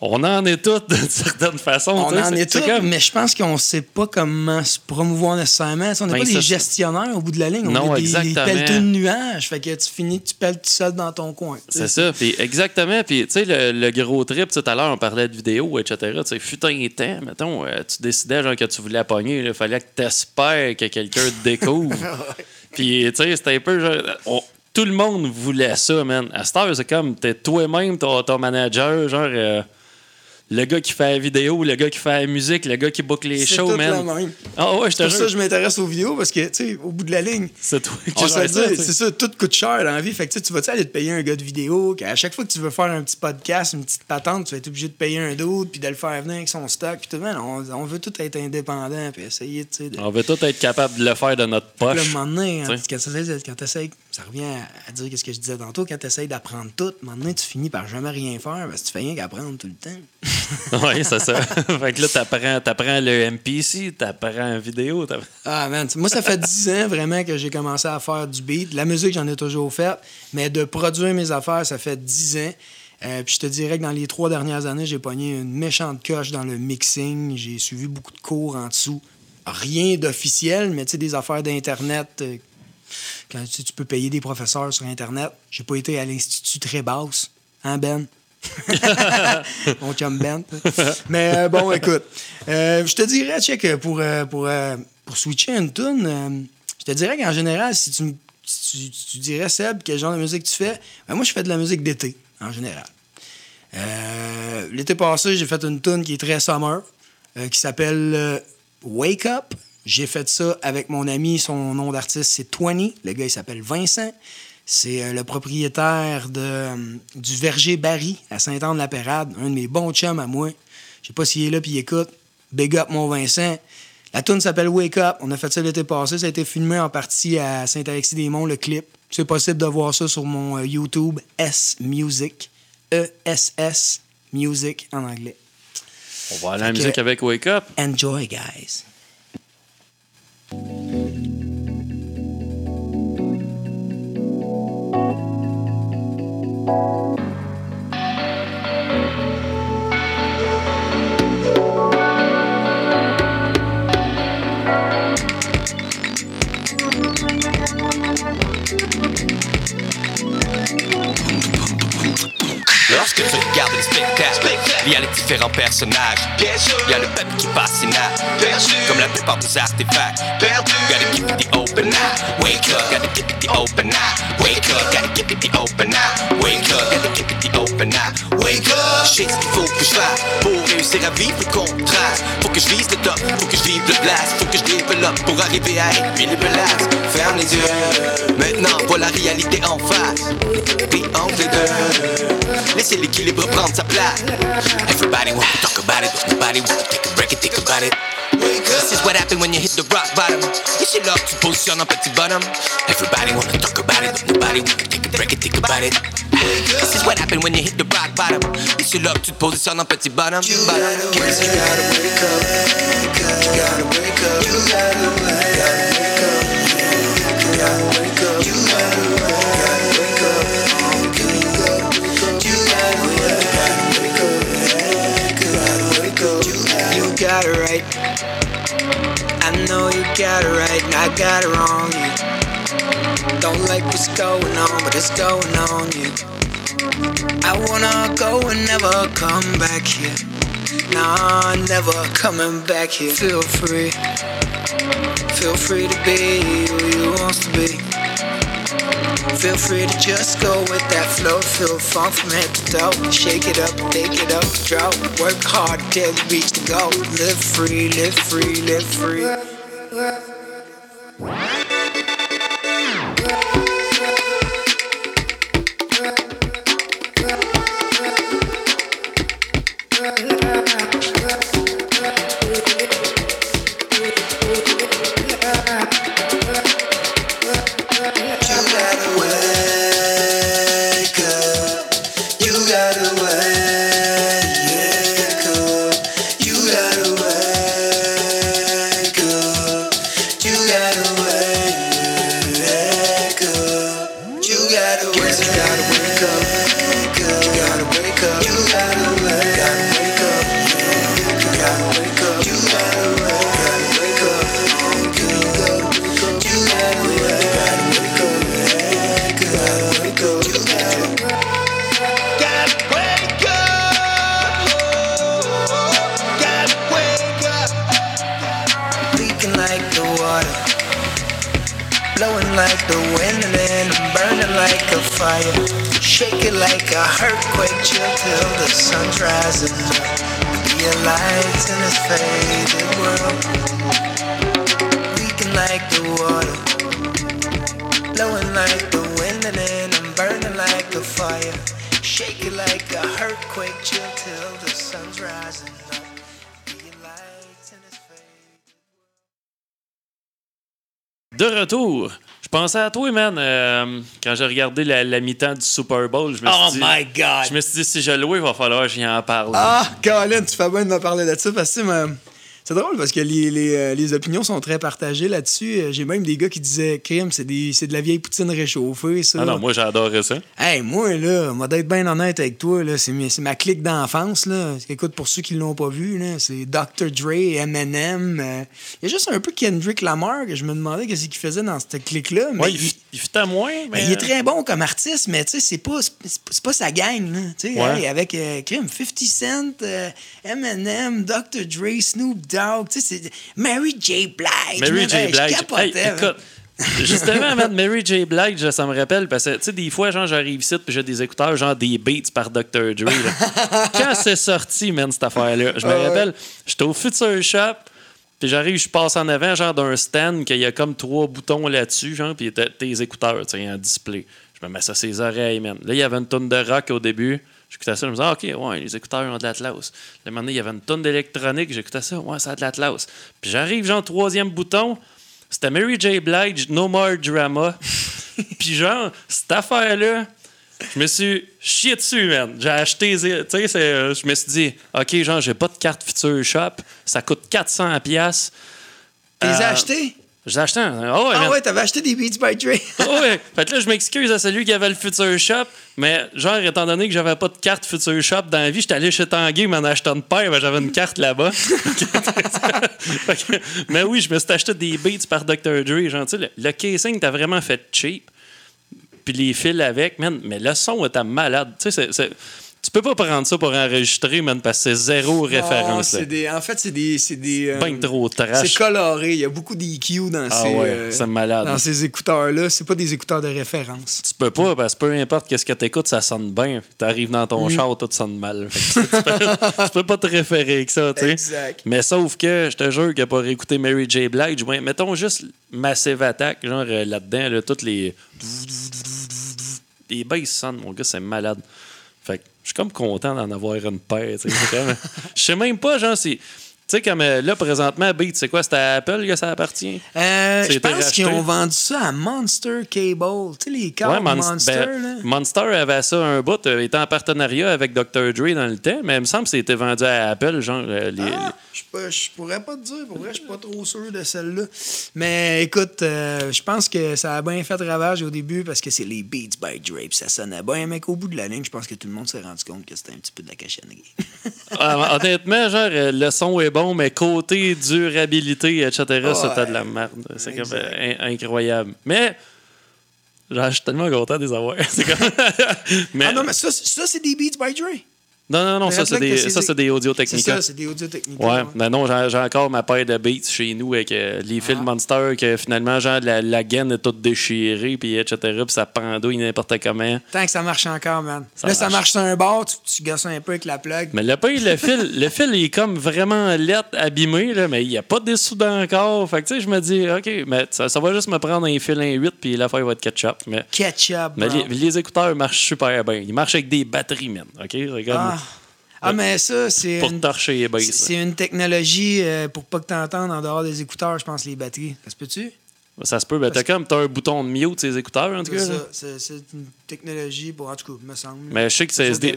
On en est tous d'une certaine façon.
On en est tous,
comme-
mais je pense qu'on sait pas comment se promouvoir nécessairement. On n'est
Ben,
pas des gestionnaires au bout de la ligne. On
Non,
est des, des pelleteux de nuages. Fait que tu finis, tu pelles tout seul dans ton coin.
C'est ça. Puis exactement. Puis, tu sais, le, le gros trip, tout à l'heure, on parlait de vidéos, etc. Tu sais, fut un temps, mettons, euh, tu décidais, genre, que tu voulais pogner. Il fallait que tu espères que quelqu'un te découvre. Puis, tu sais, c'était un peu genre. on- tout le monde voulait ça, man. À cette heure, c'est comme, t'es toi-même ton, ton manager, genre. euh, le gars qui fait la vidéo, le gars qui fait la musique, le gars qui book les
C'est
shows,
tout
man.
la même.
Ah ouais, je te
C'est pour ça
jure.
que je m'intéresse aux vidéos parce que, tu sais, au bout de la ligne,
C'est toi qui
le
tu
c'est ça, tout coûte cher dans la vie. Fait que tu sais, tu vas-tu aller te payer un gars de vidéo, qu'à chaque fois que tu veux faire un petit podcast, une petite patente, tu vas être obligé de payer un d'autre, puis de le faire venir avec son stock, puis tout, man, on, on veut tout être indépendant, puis essayer, tu sais, de.
On veut tous être capable de le faire de notre poche.
à un moment donné, hein, quand t'essayes- quand t'essayes- ça revient à, à dire ce que je disais tantôt, quand tu essayes d'apprendre tout, donné, tu finis par jamais rien faire parce que tu fais rien qu'apprendre tout le temps.
oui, c'est ça. fait que là, t'apprends, t'apprends le MPC, t'apprends la vidéo.
Ah, man, moi, ça fait 10 ans vraiment que j'ai commencé à faire du beat. La musique, j'en ai toujours fait, mais de produire mes affaires, ça fait 10 ans. Euh, puis je te dirais que dans les trois dernières années, j'ai pogné une méchante coche dans le mixing. J'ai suivi beaucoup de cours en dessous. Rien d'officiel, mais tu sais, des affaires d'Internet. euh, quand tu, tu peux payer des professeurs sur Internet. J'ai pas été à l'Institut très basse. Hein, Ben? Mon chum Ben. Mais euh, bon, écoute. euh, je te dirais, check, pour, euh, pour, euh, pour switcher une tune, je te dirais qu'en général, si tu, me- si tu, tu dirais, Seb, quel genre de musique tu fais, ben moi, je fais de la musique d'été, en général. L'été passé, j'ai fait une tune qui est très summer, qui s'appelle Wake Up. J'ai fait ça avec mon ami, son nom d'artiste c'est 20. Le gars il s'appelle Vincent. C'est euh, le propriétaire de, euh, du Verger Barry à Saint-Anne-la-Pérade, un de mes bons chums à moi. Je sais pas s'il est là puis il écoute. Big up mon Vincent. La tune s'appelle Wake Up. On a fait ça l'été passé. Ça a été filmé en partie à Saint-Alexis-des-Monts, le clip. C'est possible de voir ça sur mon euh, YouTube S Music. E-S-S Music en anglais.
On va aller à la musique avec Wake Up.
Enjoy, guys.
Música différents personnages. Il y a le peuple qui comme la plupart des artefacts. Gotta keep it the open eye. Wake up, gotta keep it the open eye. Wake up, gotta keep it the open eye. Wake up, gotta keep it the open eye. Wake up. Qu'il faut que je fasse pour réussir à vivre le contraire. Faut que je vise le top, faut que je vive le blast. Faut que je développe pour arriver à être place. Ferme les yeux, maintenant voilà la réalité en face. Puis entre les deux. Laissez l'équilibre prendre sa place. Everybody want to talk about it, but nobody want to take a break and think about it. This is what happens when you hit the rock bottom. You should love to position un petit bottom. Everybody want to talk about it, but nobody want to take a break and think about it. This is what happens when you hit the rock bottom. You should love to position un petit bottom.
You gotta wake up. You gotta wake up. You gotta wake up. You gotta wake up. You gotta wake up. You gotta wake up. You gotta wake up. You got it right. I know you got it right, and I got it wrong. Don't like what's going on, but it's going on. You. I wanna go and never come back here. Nah, never coming back here. Feel free. Feel free to be who you want to be. Feel free to just go with that flow. Feel fun from head to toe. Shake it up, take it up, drop. Work hard till you reach the goal. Live free, live free, live free. World. Leaking like the water. Blowing like the wind and then I'm burning like a fire. Shake it like a earthquake, chill till the sun's rising
De retour. Je pensais à toi, man, euh, quand j'ai regardé la, la mi-temps du Super Bowl. Je me
Oh
suis dit,
my God!
Je me suis dit, si je le louais, il va falloir que j'y en parle.
Ah, Colin, tu fais bien de me parler de ça parce que ma- c'est drôle parce que les, les, euh, les opinions sont très partagées là-dessus. Euh, J'ai même des gars qui disaient crime, c'est des- c'est de la vieille poutine réchauffée, ça.
Ah non, moi, j'adorais ça.
Hey, moi, là, moi, d'être bien honnête avec toi, là, c'est, ma clique d'enfance, là. Écoute, pour ceux qui l'ont pas vu, là, c'est Dr. Dre, Eminem. euh, Il y a juste un peu Kendrick Lamar que je me demandais qu'est-ce qu'il faisait dans cette clique-là.
Ouais, il, il fit à moins, mais.
mais il est très bon comme artiste, mais tu sais, c'est pas, pas sa gang, là.
Ouais.
hey, avec euh, crime, 50 Cent, euh, Eminem, Dr. Dre, Snoop Dogg, tu sais, c'est Mary J. Blige.
Mary
man.
J.
Hey, je
Blige.
capotais,
Hey,
man.
écoute, justement, man, Mary J. Blige, ça me rappelle, parce que, tu sais, des fois, genre, j'arrive ici, puis j'ai des écouteurs, genre des beats par Dr. Dre. là. Quand c'est sorti, man, cette affaire-là, je me rappelle, j'étais au Future Shop, puis j'arrive, je passe en avant, genre, d'un stand, qu'il y a comme trois boutons là-dessus, genre, puis tes écouteurs, tu sais, en display. Je me mets ça sur les oreilles, man. Là, il y avait une tonne de rock au début. J'écoutais ça, je me disais, ah, OK, ouais, les écouteurs ont de l'Atlas. Un moment donné, il y avait une tonne d'électronique, j'écoutais ça, ouais, ça a de l'Atlas. Puis j'arrive, genre, troisième bouton, c'était Mary J. Blige, No More Drama. Puis genre, cette affaire-là, je me suis chié dessus, man. J'ai acheté, tu sais, euh, je me suis dit, OK, genre, j'ai pas de carte Future Shop, ça coûte 400 pièces.
T'es acheté?
J'ai acheté un. Oh, ouais,
Ah
man.
ouais, t'avais acheté des Beats by Dre.
Oh ouais. Fait que là, je m'excuse à celui qui avait le Future Shop, mais genre, étant donné que j'avais pas de carte Future Shop dans la vie, j'étais allé chez Tanguay m'en achetant une paire, ben, j'avais une carte là-bas. Que- mais oui, je me suis acheté des beats par Dr. Dre. Genre, le, le casing t'a vraiment fait cheap. Puis les fils avec, man, mais le son était malade. Tu sais, c'est- tu peux pas prendre ça pour enregistrer, man, parce que c'est zéro référence.
des, en fait, c'est des. C'est des euh,
Ben trop trash.
C'est coloré. Il y a beaucoup d'EQ dans,
Ah
ces,
ouais,
euh,
c'est malade.
dans ces écouteurs-là. C'est pas des écouteurs de référence.
Tu peux pas, parce que peu importe qu'est-ce que t'écoutes, ça sonne bien. T'arrives dans ton char, tout sonne mal. Fait que tu, peux, tu peux pas te référer avec ça, tu sais.
Exact.
Mais sauf que, je te jure que pour écouter Mary J. Blige, ouais, mettons juste Massive Attack, genre euh, là-dedans, là, toutes les... Les basses sonnent, mon gars, c'est malade. Fait que je suis comme content d'en avoir une paire, Je sais même pas, genre, si... Tu sais, comme euh, là, présentement, Beat, c'est quoi? C'est à Apple que ça appartient?
Euh, je pense qu'ils ont vendu ça à Monster Cable. Tu sais, les câbles
Ouais, Mon-
Monster,
ben,
là.
Monster avait ça un bout, euh, était en partenariat avec Dr. Dre dans le temps, mais il me semble que c'était vendu à Apple, genre euh, les.
Ah, je, pourrais pas te dire, pour vrai, je suis pas trop sûr de celle-là. Mais écoute, euh, je pense que ça a bien fait ravage au début parce que c'est les Beats by Dre, puis ça sonnait bien, mais qu'au bout de la ligne, je pense que tout le monde s'est rendu compte que c'était un petit peu de la cachonnerie.
Ah, honnêtement, genre, le son est bon, mais côté durabilité, etc., c'était de la merde. C'est comme euh, in- incroyable. Mais. genre, je suis tellement content de les avoir. Comme... mais,
ah non, mais ça, ça c'est des Beats by Dre.
Non, non, non, ça, c'est des,
c'est
ça, c'est des audio
C'est
technica.
ça, c'est des audio techniques.
Ouais, mais non, j'ai encore ma paire de beats chez nous avec euh, les fils
Ah.
Monster que finalement, genre, la, la gaine est toute déchirée, puis etc., puis ça pendouille n'importe comment.
Tant que ça marche encore, man.
Ça
là, ça
marche.
marche sur un bord, tu, tu gosses un peu avec la plug.
Mais le le fil, le fil est comme vraiment lettre, abîmé, là, mais il n'y a pas de dessous encore. Fait que, tu sais, je me dis, OK, mais ça, ça va juste me prendre un fil 1.8, puis l'affaire va être ketchup. Mais,
Ketchup,
mais les, les écouteurs marchent super bien. Ils marchent avec des batteries, man. OK? C'est comme
Ah. Ah, mais ça, c'est
pour
une,
torcher les basses.
c'est- une technologie euh, pour pas que tu entendes en dehors des écouteurs, je pense, les batteries. Ça se peut-tu?
Ça se peut. Ben, t'as comme t'as un bouton de mute, ces écouteurs, en tout cas.
C'est une technologie, pour, en tout cas, me semble.
Mais je sais que c'est des,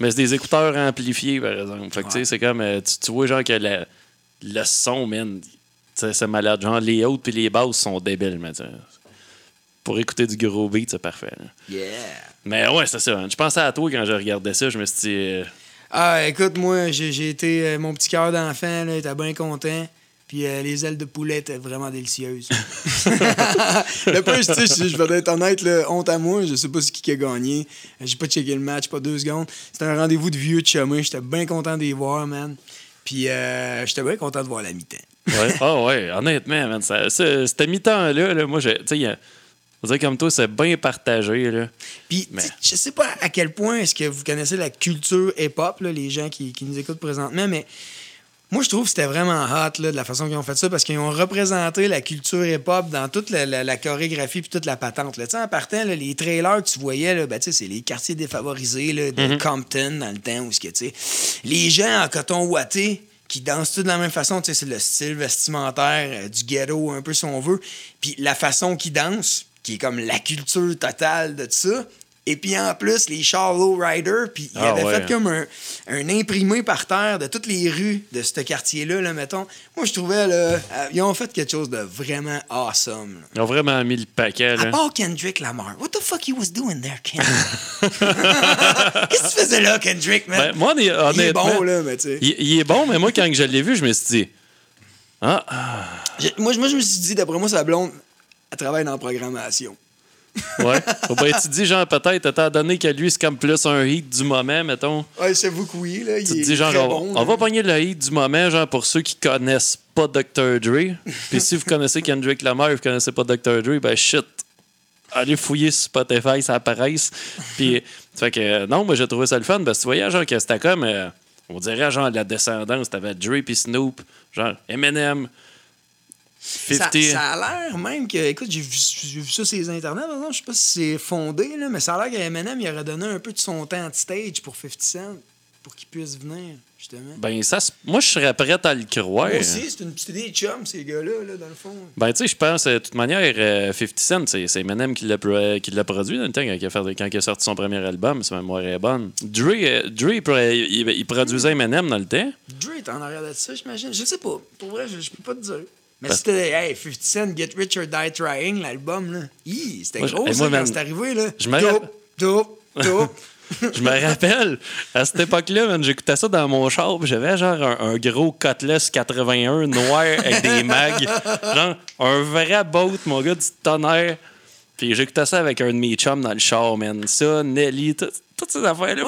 mais c'est des écouteurs amplifiés, par exemple. Fait que, tu sais, c'est comme, euh, tu, tu vois, genre, que le, le son, man, c'est malade. Genre, les hautes puis les basses sont débiles, mais pour écouter du gros beat, c'est parfait. là.
Yeah.
Mais ouais, c'est ça. Je pensais à toi quand je regardais ça. Je me suis dit, euh,
Ah, écoute, moi, j'ai été. euh, mon petit cœur d'enfant, là, était bien content. Puis euh, les ailes de poulet étaient vraiment délicieuses. le plus, tu sais, je vais être honnête, là, honte à moi, je sais pas ce qui a gagné. J'ai pas checké le match, pas deux secondes. C'était un rendez-vous de vieux de chemin. J'étais bien content d'y voir, man. Puis euh, j'étais bien content de voir la mi-temps.
Ouais. Ah ouais, honnêtement, man, ça, ça- ce mi-temps-là, là, moi, je- tu sais, il y a- on dirait comme toi, c'est bien partagé. Là.
Puis,
Mais-
je sais pas à quel point est-ce que vous connaissez la culture hip-hop, les gens qui, qui nous écoutent présentement, mais moi, je trouve que c'était vraiment hot là, de la façon qu'ils ont fait ça parce qu'ils ont représenté la culture hip-hop dans toute la, la- la chorégraphie puis toute la patente. là. En partant, là, les trailers que tu voyais, là, ben, c'est les quartiers défavorisés là, de Compton dans le temps où ce que, tu sais, les gens en coton ouaté qui dansent tous de la même façon. Tu sais, c'est le style vestimentaire euh, du ghetto, un peu si on veut. Puis la façon qu'ils dansent, qui est comme la culture totale de ça. Et puis en plus, les chars Rider, puis ils
Ah ouais.
fait comme un, un imprimé par terre de toutes les rues de ce quartier-là, là, mettons. Moi, je trouvais, là, euh, ils ont fait quelque chose de vraiment awesome. là.
Ils ont vraiment mis le paquet.
À part Kendrick Lamar. What the fuck he was doing there, Ken? Qu'est-ce que tu faisais là, Kendrick, man?
Ben, moi,
il est bon, là, mais tu sais.
il, il est bon, mais moi, quand je l'ai vu, je me suis dit, ah, ah,
Moi, je- moi, je me suis dit, d'après moi, sa blonde, elle travaille dans la programmation.
ouais. Faut bien tu dis, genre, peut-être, étant donné que lui, c'est comme plus un hit du moment, mettons.
Ouais, j'avoue que oui, là. Il
Tu te dis, genre, on, va pogner le hit du moment, genre, pour ceux qui connaissent pas Dr. Dre. Puis si vous connaissez Kendrick Lamar et vous connaissez pas Dr. Dre, ben shit. Allez fouiller sur Spotify, ça apparaisse. Puis, fait que, euh, non, moi, j'ai trouvé ça le fun. Parce que tu voyais, genre, que c'était comme, euh, on dirait, genre, la descendance. T'avais Dre puis Snoop, genre, Eminem, 50.
Ça, ça a l'air même que. Écoute, j'ai vu, ça sur les internets, par exemple. Je sais pas si c'est fondé, là, mais ça a l'air qu'Eminem il aurait donné un peu de son temps de stage pour 50 Cent, pour qu'il puisse venir, justement.
Ben, ça, moi, je serais prêt à le croire.
Moi aussi, c'est une petite idée de chum, ces gars-là, là, dans le fond.
Ben, tu sais, je pense, euh, de toute manière, euh, 50 Cent, c'est Eminem qui l'a pro- qui l'a produit dans le temps quand il, a fait- quand il a sorti son premier album, si ma mémoire est bonne. Dre, euh, Dre, il, pro- il- il produisait Eminem dans le temps.
Dre est en arrière de ça, j'imagine. Je sais pas. Pour vrai, je, je peux pas te dire. Mais
Parce-
c'était, hey, 50 Cent, Get Rich or Die Trying, l'album, là. C'était gros, ça, quand c'est arrivé, là.
je me rappelle-. Je me rappelle, à cette époque-là, man, j'écoutais ça dans mon char, j'avais genre un, un gros Cutlass 81 noir avec des mags. Genre, un vrai boat, mon gars, du tonnerre. Puis j'écoutais ça avec un de mes chums dans le char, man. Ça, Nelly, tout- toutes ces affaires-là.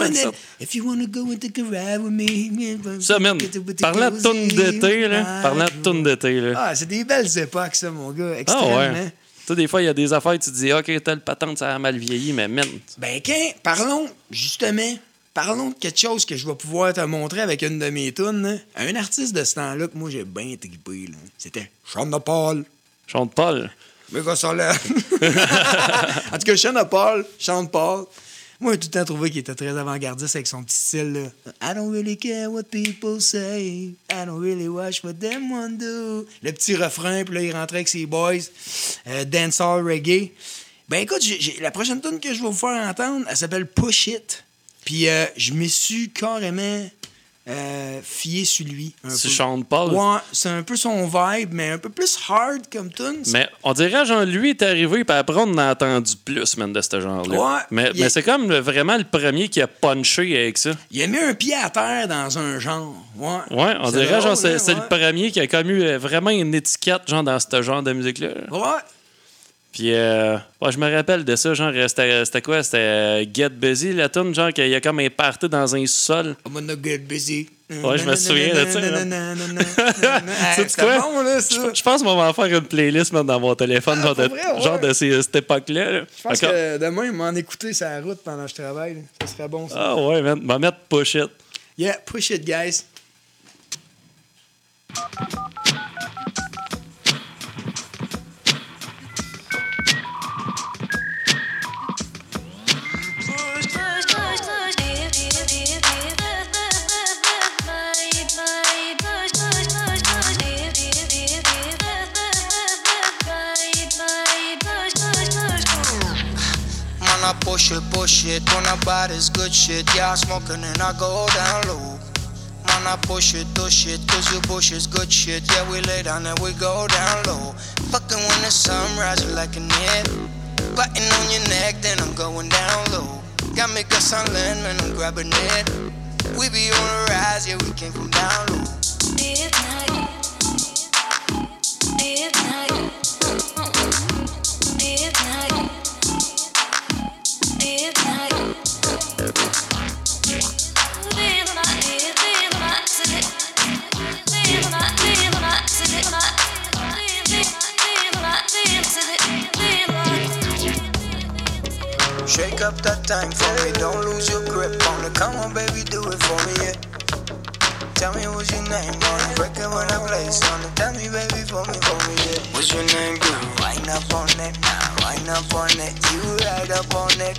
If you wanna go in the garage with me,
Ça, man, parlant de d'été, là. Parlant de d'été, là.
Ah, c'est des belles époques, ça, mon gars.
Ah
Extrêmement.
ouais. Tu sais, des fois, il y a des affaires, tu te dis, OK, telle patente, ça a mal vieilli, mais man,
Ben, quand, parlons, justement, parlons de quelque chose que je vais pouvoir te montrer avec une de mes tunes. Un artiste de ce temps-là que moi, j'ai bien trippé, là. C'était Sean Paul.
chante Paul.
Mais gars, ça là? en tout cas, Sean Paul, Sean Paul. Moi, j'ai tout le temps trouvé qu'il était très avant-gardiste avec son petit style. Là. I don't really care what people say. I don't really watch what them do. Le petit refrain, puis là, il rentrait avec ses boys. Euh, dancehall reggae. Ben écoute, la prochaine tune que je vais vous faire entendre, elle s'appelle Push It. Puis euh, je me suis carrément euh, fié sur lui.
chantes Paul.
Ouais, c'est un peu son vibe, mais un peu plus hard comme tune.
Mais on dirait, genre, lui est arrivé, puis après, on en a entendu plus, man, de ce genre-là.
Ouais,
mais c'est comme le- vraiment le premier qui a punché avec ça.
Il a mis un pied à terre dans un genre. Ouais,
Ouais, on
C'est
dirait, genre,
drôle,
c'est
hein,
c'est
ouais.
le premier qui a commu euh, vraiment une étiquette, genre, dans ce genre de musique-là.
Ouais.
Puis, euh, ouais, je me rappelle de ça, genre, c'était quoi? C'était euh, Get Busy, la tune, genre, qu'il y a comme un party dans un sol.
I'm gonna get busy.
Ouais, je me souviens de ça,
C'était
quoi?
bon, là, ça.
Je pense qu'on va en faire une playlist man, dans mon téléphone, genre, de,
vrai, ouais.
genre de ces- cette époque-là. là.
Je pense
Encore-
que demain, m'en écouter sur la route pendant que je travaille. là. Ça serait bon, ça.
Ah ouais, man, va mettre Push It.
Yeah, push it, guys.
Push it, push it. When I buy this good shit, yeah, I'm smoking and I go down low. Man, I push it, push it, cause your bush is good shit. Yeah, we lay down and we go down low. Fucking when the sun rises like a net. Biting on your neck, then I'm going down low. Got me gus on land, man, I'm grabbing it. We be on the rise, yeah, we came from down low. up up on it. You right up on it,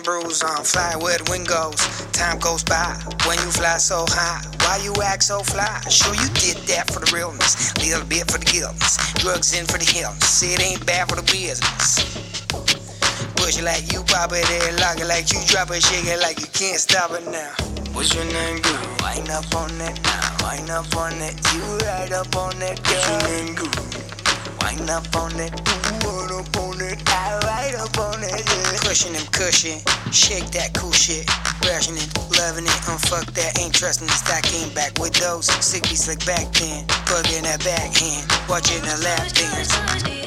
Getting bruise on. Fly where the wind goes. Time goes by. When you fly so high. Why you act so fly? Sure you did that for the realness. Little bit for the guiltness. Drugs in for the illness. It ain't bad for the business. Push it like you pop it and lock it like you drop it, shake it like you can't stop it now. What's your name, girl? Wind up on it now, wind up on it. You right up on that, girl. What's your name, girl? Wind up on it, ooh, up on it, I right up on it, yeah. Cushion and cushion, shake that cool shit. Brushing it, loving it, unfuck that, ain't trusting this. I came back with those sick like back then. Plug in that backhand, watching the lap dance.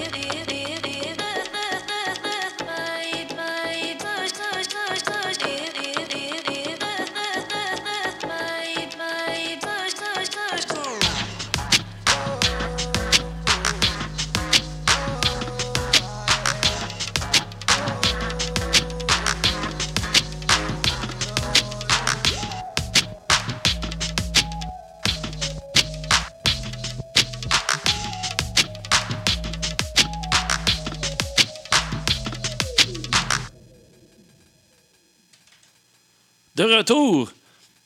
Retour!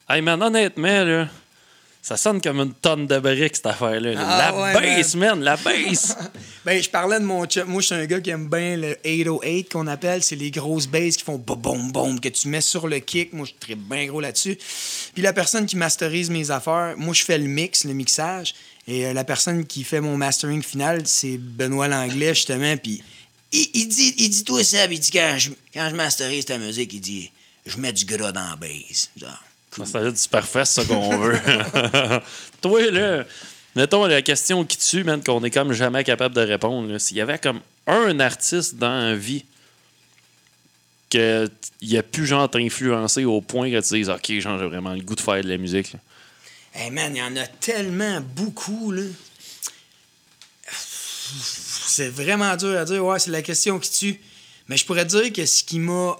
Hey man, honnêtement, là, ça sonne comme une tonne de briques, cette affaire-là. là.
Ah,
la
ouais,
bass, man. la bass!
Ben, je parlais de mon chum. Moi, je suis un gars qui aime bien le 808 qu'on appelle. C'est les grosses basses qui font boum boum que tu mets sur le kick. Moi, je suis très bien gros là-dessus. Puis la personne qui masterise mes affaires, moi, je fais le mix, le mixage. Et euh, la personne qui fait mon mastering final, c'est Benoît Langlais, justement. Puis il, il dit, il dit toi, Seb, il dit quand je, quand je masterise ta musique, il dit je mets du gras dans la bass. Genre, cool.
Ça du parfait, c'est ça qu'on veut. Toi, là, mettons la question qui tue, man, qu'on est comme jamais capable de répondre. S'il y avait comme un artiste dans la vie que il a pu genre t'influencer au point que tu dises OK, genre j'ai vraiment le goût de faire de la musique. là.
Hey man, il y en a tellement beaucoup, là. C'est vraiment dur à dire. Ouais, c'est la question qui tue. Mais je pourrais dire que ce qui m'a.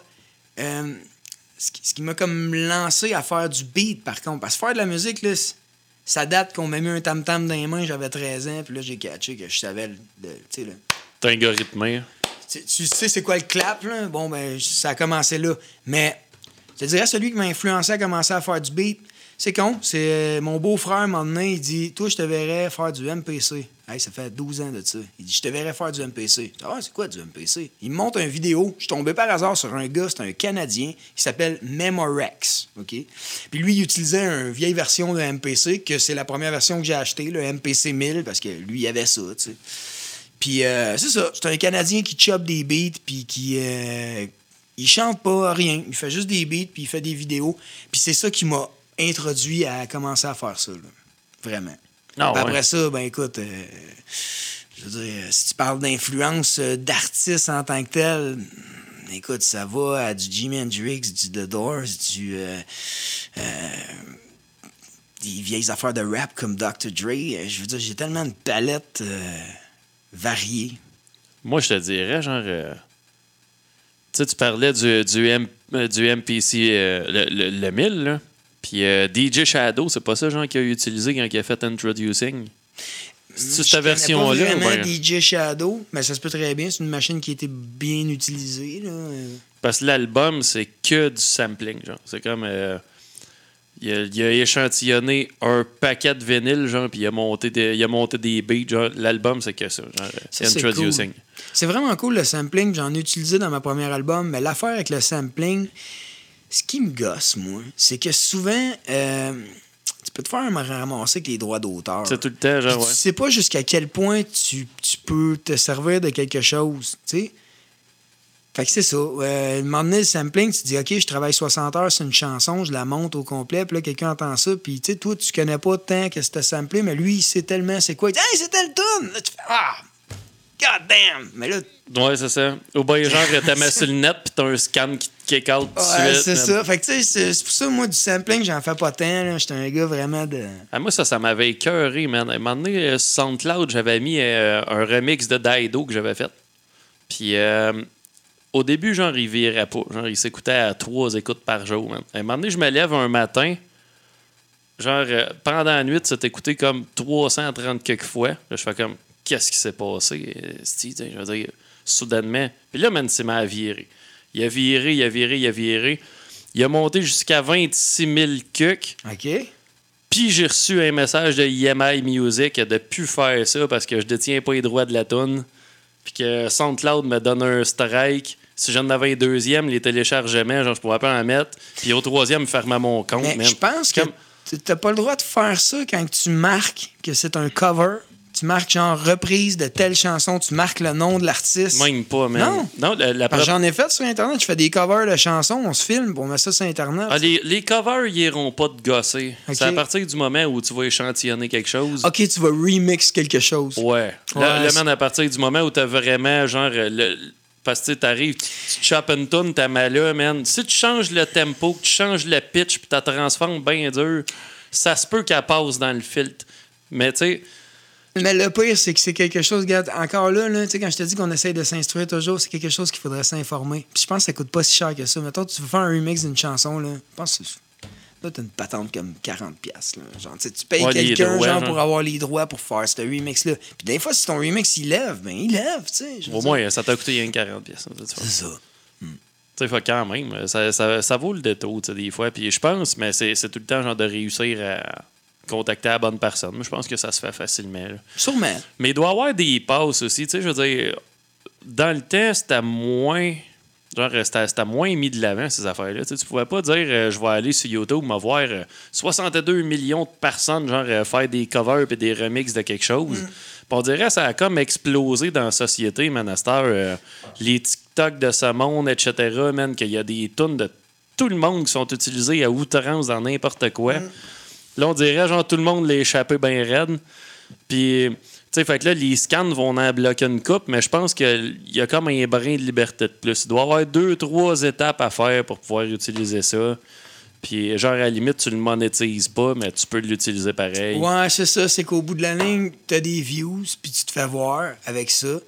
euh, ce qui, m'a comme lancé à faire du beat, par contre. Parce que faire de la musique, là, ça date qu'on m'a mis un tam-tam dans les mains, j'avais 13 ans, puis là, j'ai catché que je savais. Tu sais, là.
T'es un gars rythmé.
Tu, tu sais c'est quoi le clap, là? Bon, ben, ça a commencé là. Mais je te dirais, celui qui m'a influencé à commencer à faire du beat, c'est con. C'est euh, mon beau-frère, un moment donné, il dit Toi, je te verrais faire du MPC. Hey, ça fait 12 ans de ça. Il dit Je te verrais faire du MPC. Ah, c'est quoi du MPC Il me montre une vidéo. Je suis tombé par hasard sur un gars, c'est un Canadien, qui s'appelle Memorex. OK? Puis lui, il utilisait une vieille version de MPC, que c'est la première version que j'ai achetée, le MPC 1000, parce que lui, il avait ça. Puis euh, c'est ça, c'est un Canadien qui chope des beats, puis qui. euh, il chante pas rien, il fait juste des beats, puis il fait des vidéos. Puis c'est ça qui m'a introduit à commencer à faire ça. Vraiment.
Ah,
Puis
ouais.
Après ça, ben écoute, euh, je veux dire, si tu parles d'influence euh, d'artistes en tant que tel, écoute, ça va à du Jimi Hendrix, du The Doors, du. euh, euh, des vieilles affaires de rap comme Dr. Dre. Euh, Je veux dire, j'ai tellement de palettes euh, variées.
Moi, je te dirais, genre. euh, tu sais, tu parlais du, du, M- euh, du MPC, euh, le, le, le 1000, là. Puis euh, DJ Shadow, c'est pas ça, genre, qu'il a utilisé quand il a fait Introducing? C'est cette version-là?
Vraiment
ben,
DJ Shadow, mais ça se peut très bien. C'est une machine qui a été bien utilisée. Là.
Parce que l'album, c'est que du sampling, genre. C'est comme. euh, il, a, il a échantillonné un paquet de vinyles, genre, puis il a monté des, il a monté des beats, genre. L'album, c'est que ça, genre.
c'est
Introducing.
cool. C'est vraiment cool le sampling. J'en ai utilisé dans ma première album, mais l'affaire avec le sampling, ce qui me gosse, moi, c'est que souvent, euh, tu peux te faire ramasser avec les droits d'auteur.
C'est tout le temps, genre, ouais.
Tu sais pas jusqu'à quel point tu, tu peux te servir de quelque chose. Tu sais, Fait que c'est ça. Euh, un moment donné, le sampling, tu te dis, OK, je travaille 60 heures sur une chanson, je la monte au complet, puis là, quelqu'un entend ça, puis tu sais, toi, tu connais pas tant que c'était samplé, mais lui, il sait tellement c'est quoi. Il dit, hey, c'était le tune! Là, tu fais, ah, god damn! Mais là,
Ouais, c'est ça. Ou bien, genre, t'as mis sur le net, puis t'as un scan qui te kick out tout de
ouais,
suite.
c'est ça. Fait que tu sais, c'est pour ça, moi, du sampling, j'en fais pas tant, là. J'étais un gars vraiment de.
Ah, moi, ça, ça m'avait écœuré, man. À un moment donné, euh, SoundCloud, j'avais mis euh, un remix de Daido que j'avais fait. Puis, euh, au début, genre, il virait pas. Genre, il s'écoutait à trois écoutes par jour, man. À un moment donné, je me lève un matin. Genre, euh, pendant la nuit, ça écouté comme 330 quelques fois. Là, je fais comme, qu'est-ce qui s'est passé? je veux dire, soudainement. Puis là, man, c'est m'a viré. Il a viré, il a viré, il a viré. Il a monté jusqu'à 26 000 cucs.
OK?
Puis j'ai reçu un message de EMI Music de plus faire ça parce que je détiens pas les droits de la tune. Puis que SoundCloud me donne un strike. Si j'en avais un deuxième, les téléchargements, genre, je pourrais pas en mettre. Puis au troisième, fermais mon compte.
Mais je pense que
Comme-
t'as pas le droit de faire ça quand tu marques que c'est un cover. Tu marques genre reprise de telle chanson, tu marques le nom de l'artiste.
Même pas, man.
Non.
Non, la, la preuve-
J'en ai fait sur Internet, je fais des covers de chansons, on se filme, on met ça sur Internet.
Ah, les, les covers, ils iront pas de gosser. C'est à partir du moment où tu vas échantillonner quelque chose.
OK, tu vas remix quelque chose.
Ouais.
Ouais,
Là, là, man, à partir du moment où t'as vraiment, genre, le, parce que tu t'arrives, tu, tu chopes une tune, t'as mal là, man. Si tu changes le tempo, que tu changes le pitch, puis tu transformes bien dur, ça se peut qu'elle passe dans le filtre. Mais tu sais,
Mais le pire, c'est que c'est quelque chose, regarde, encore là, là tu sais, quand je te dis qu'on essaye de s'instruire toujours, c'est quelque chose qu'il faudrait s'informer. Puis je pense que ça coûte pas si cher que ça. Mettons, tu veux faire un remix d'une chanson, là, je pense que là, t'as une patente comme 40$. piastres, Là. Genre, tu sais, tu payes
Ouais,
quelqu'un, genre,
genre.
pour avoir les droits pour faire ce remix-là. Puis des fois, si ton remix, il lève, ben il lève, tu sais.
au
dire.
moins, ça t'a coûté que 40 pièces. Tu
C'est ça.
sais, faut quand même, ça, ça, ça vaut le détour, tu sais, des fois. Puis je pense, mais c'est c'est tout le temps, genre, de réussir à contacter la bonne personne. Moi, je pense que ça se fait facilement. là.
Sûrement.
Mais il doit y avoir des passes aussi. Tu sais, je veux dire, dans le temps, c'était moins. Genre, c'était c'était moins mis de l'avant, ces affaires-là. Tu sais, tu pouvais pas dire, euh, je vais aller sur YouTube, me voir euh, 62 millions de personnes, genre, euh, faire des covers et des remixes de quelque chose. Puis on dirait ça a comme explosé dans la société, man, à cette heure. euh, les TikTok de ce monde, etc., man, qu'il y a des tonnes de tout le monde qui sont utilisés à outrance dans n'importe quoi. Là, on dirait, genre, tout le monde l'a échappé bien raide. Puis, tu sais, fait que là, les scans vont en bloquer une coupe, mais je pense qu'il y a comme un brin de liberté de plus. Il doit y avoir deux, trois étapes à faire pour pouvoir utiliser ça. Puis, genre, à la limite, tu le monétises pas, mais tu peux l'utiliser pareil.
Ouais, c'est ça. C'est qu'au bout de la ligne, t'as des views, puis tu te fais voir avec ça.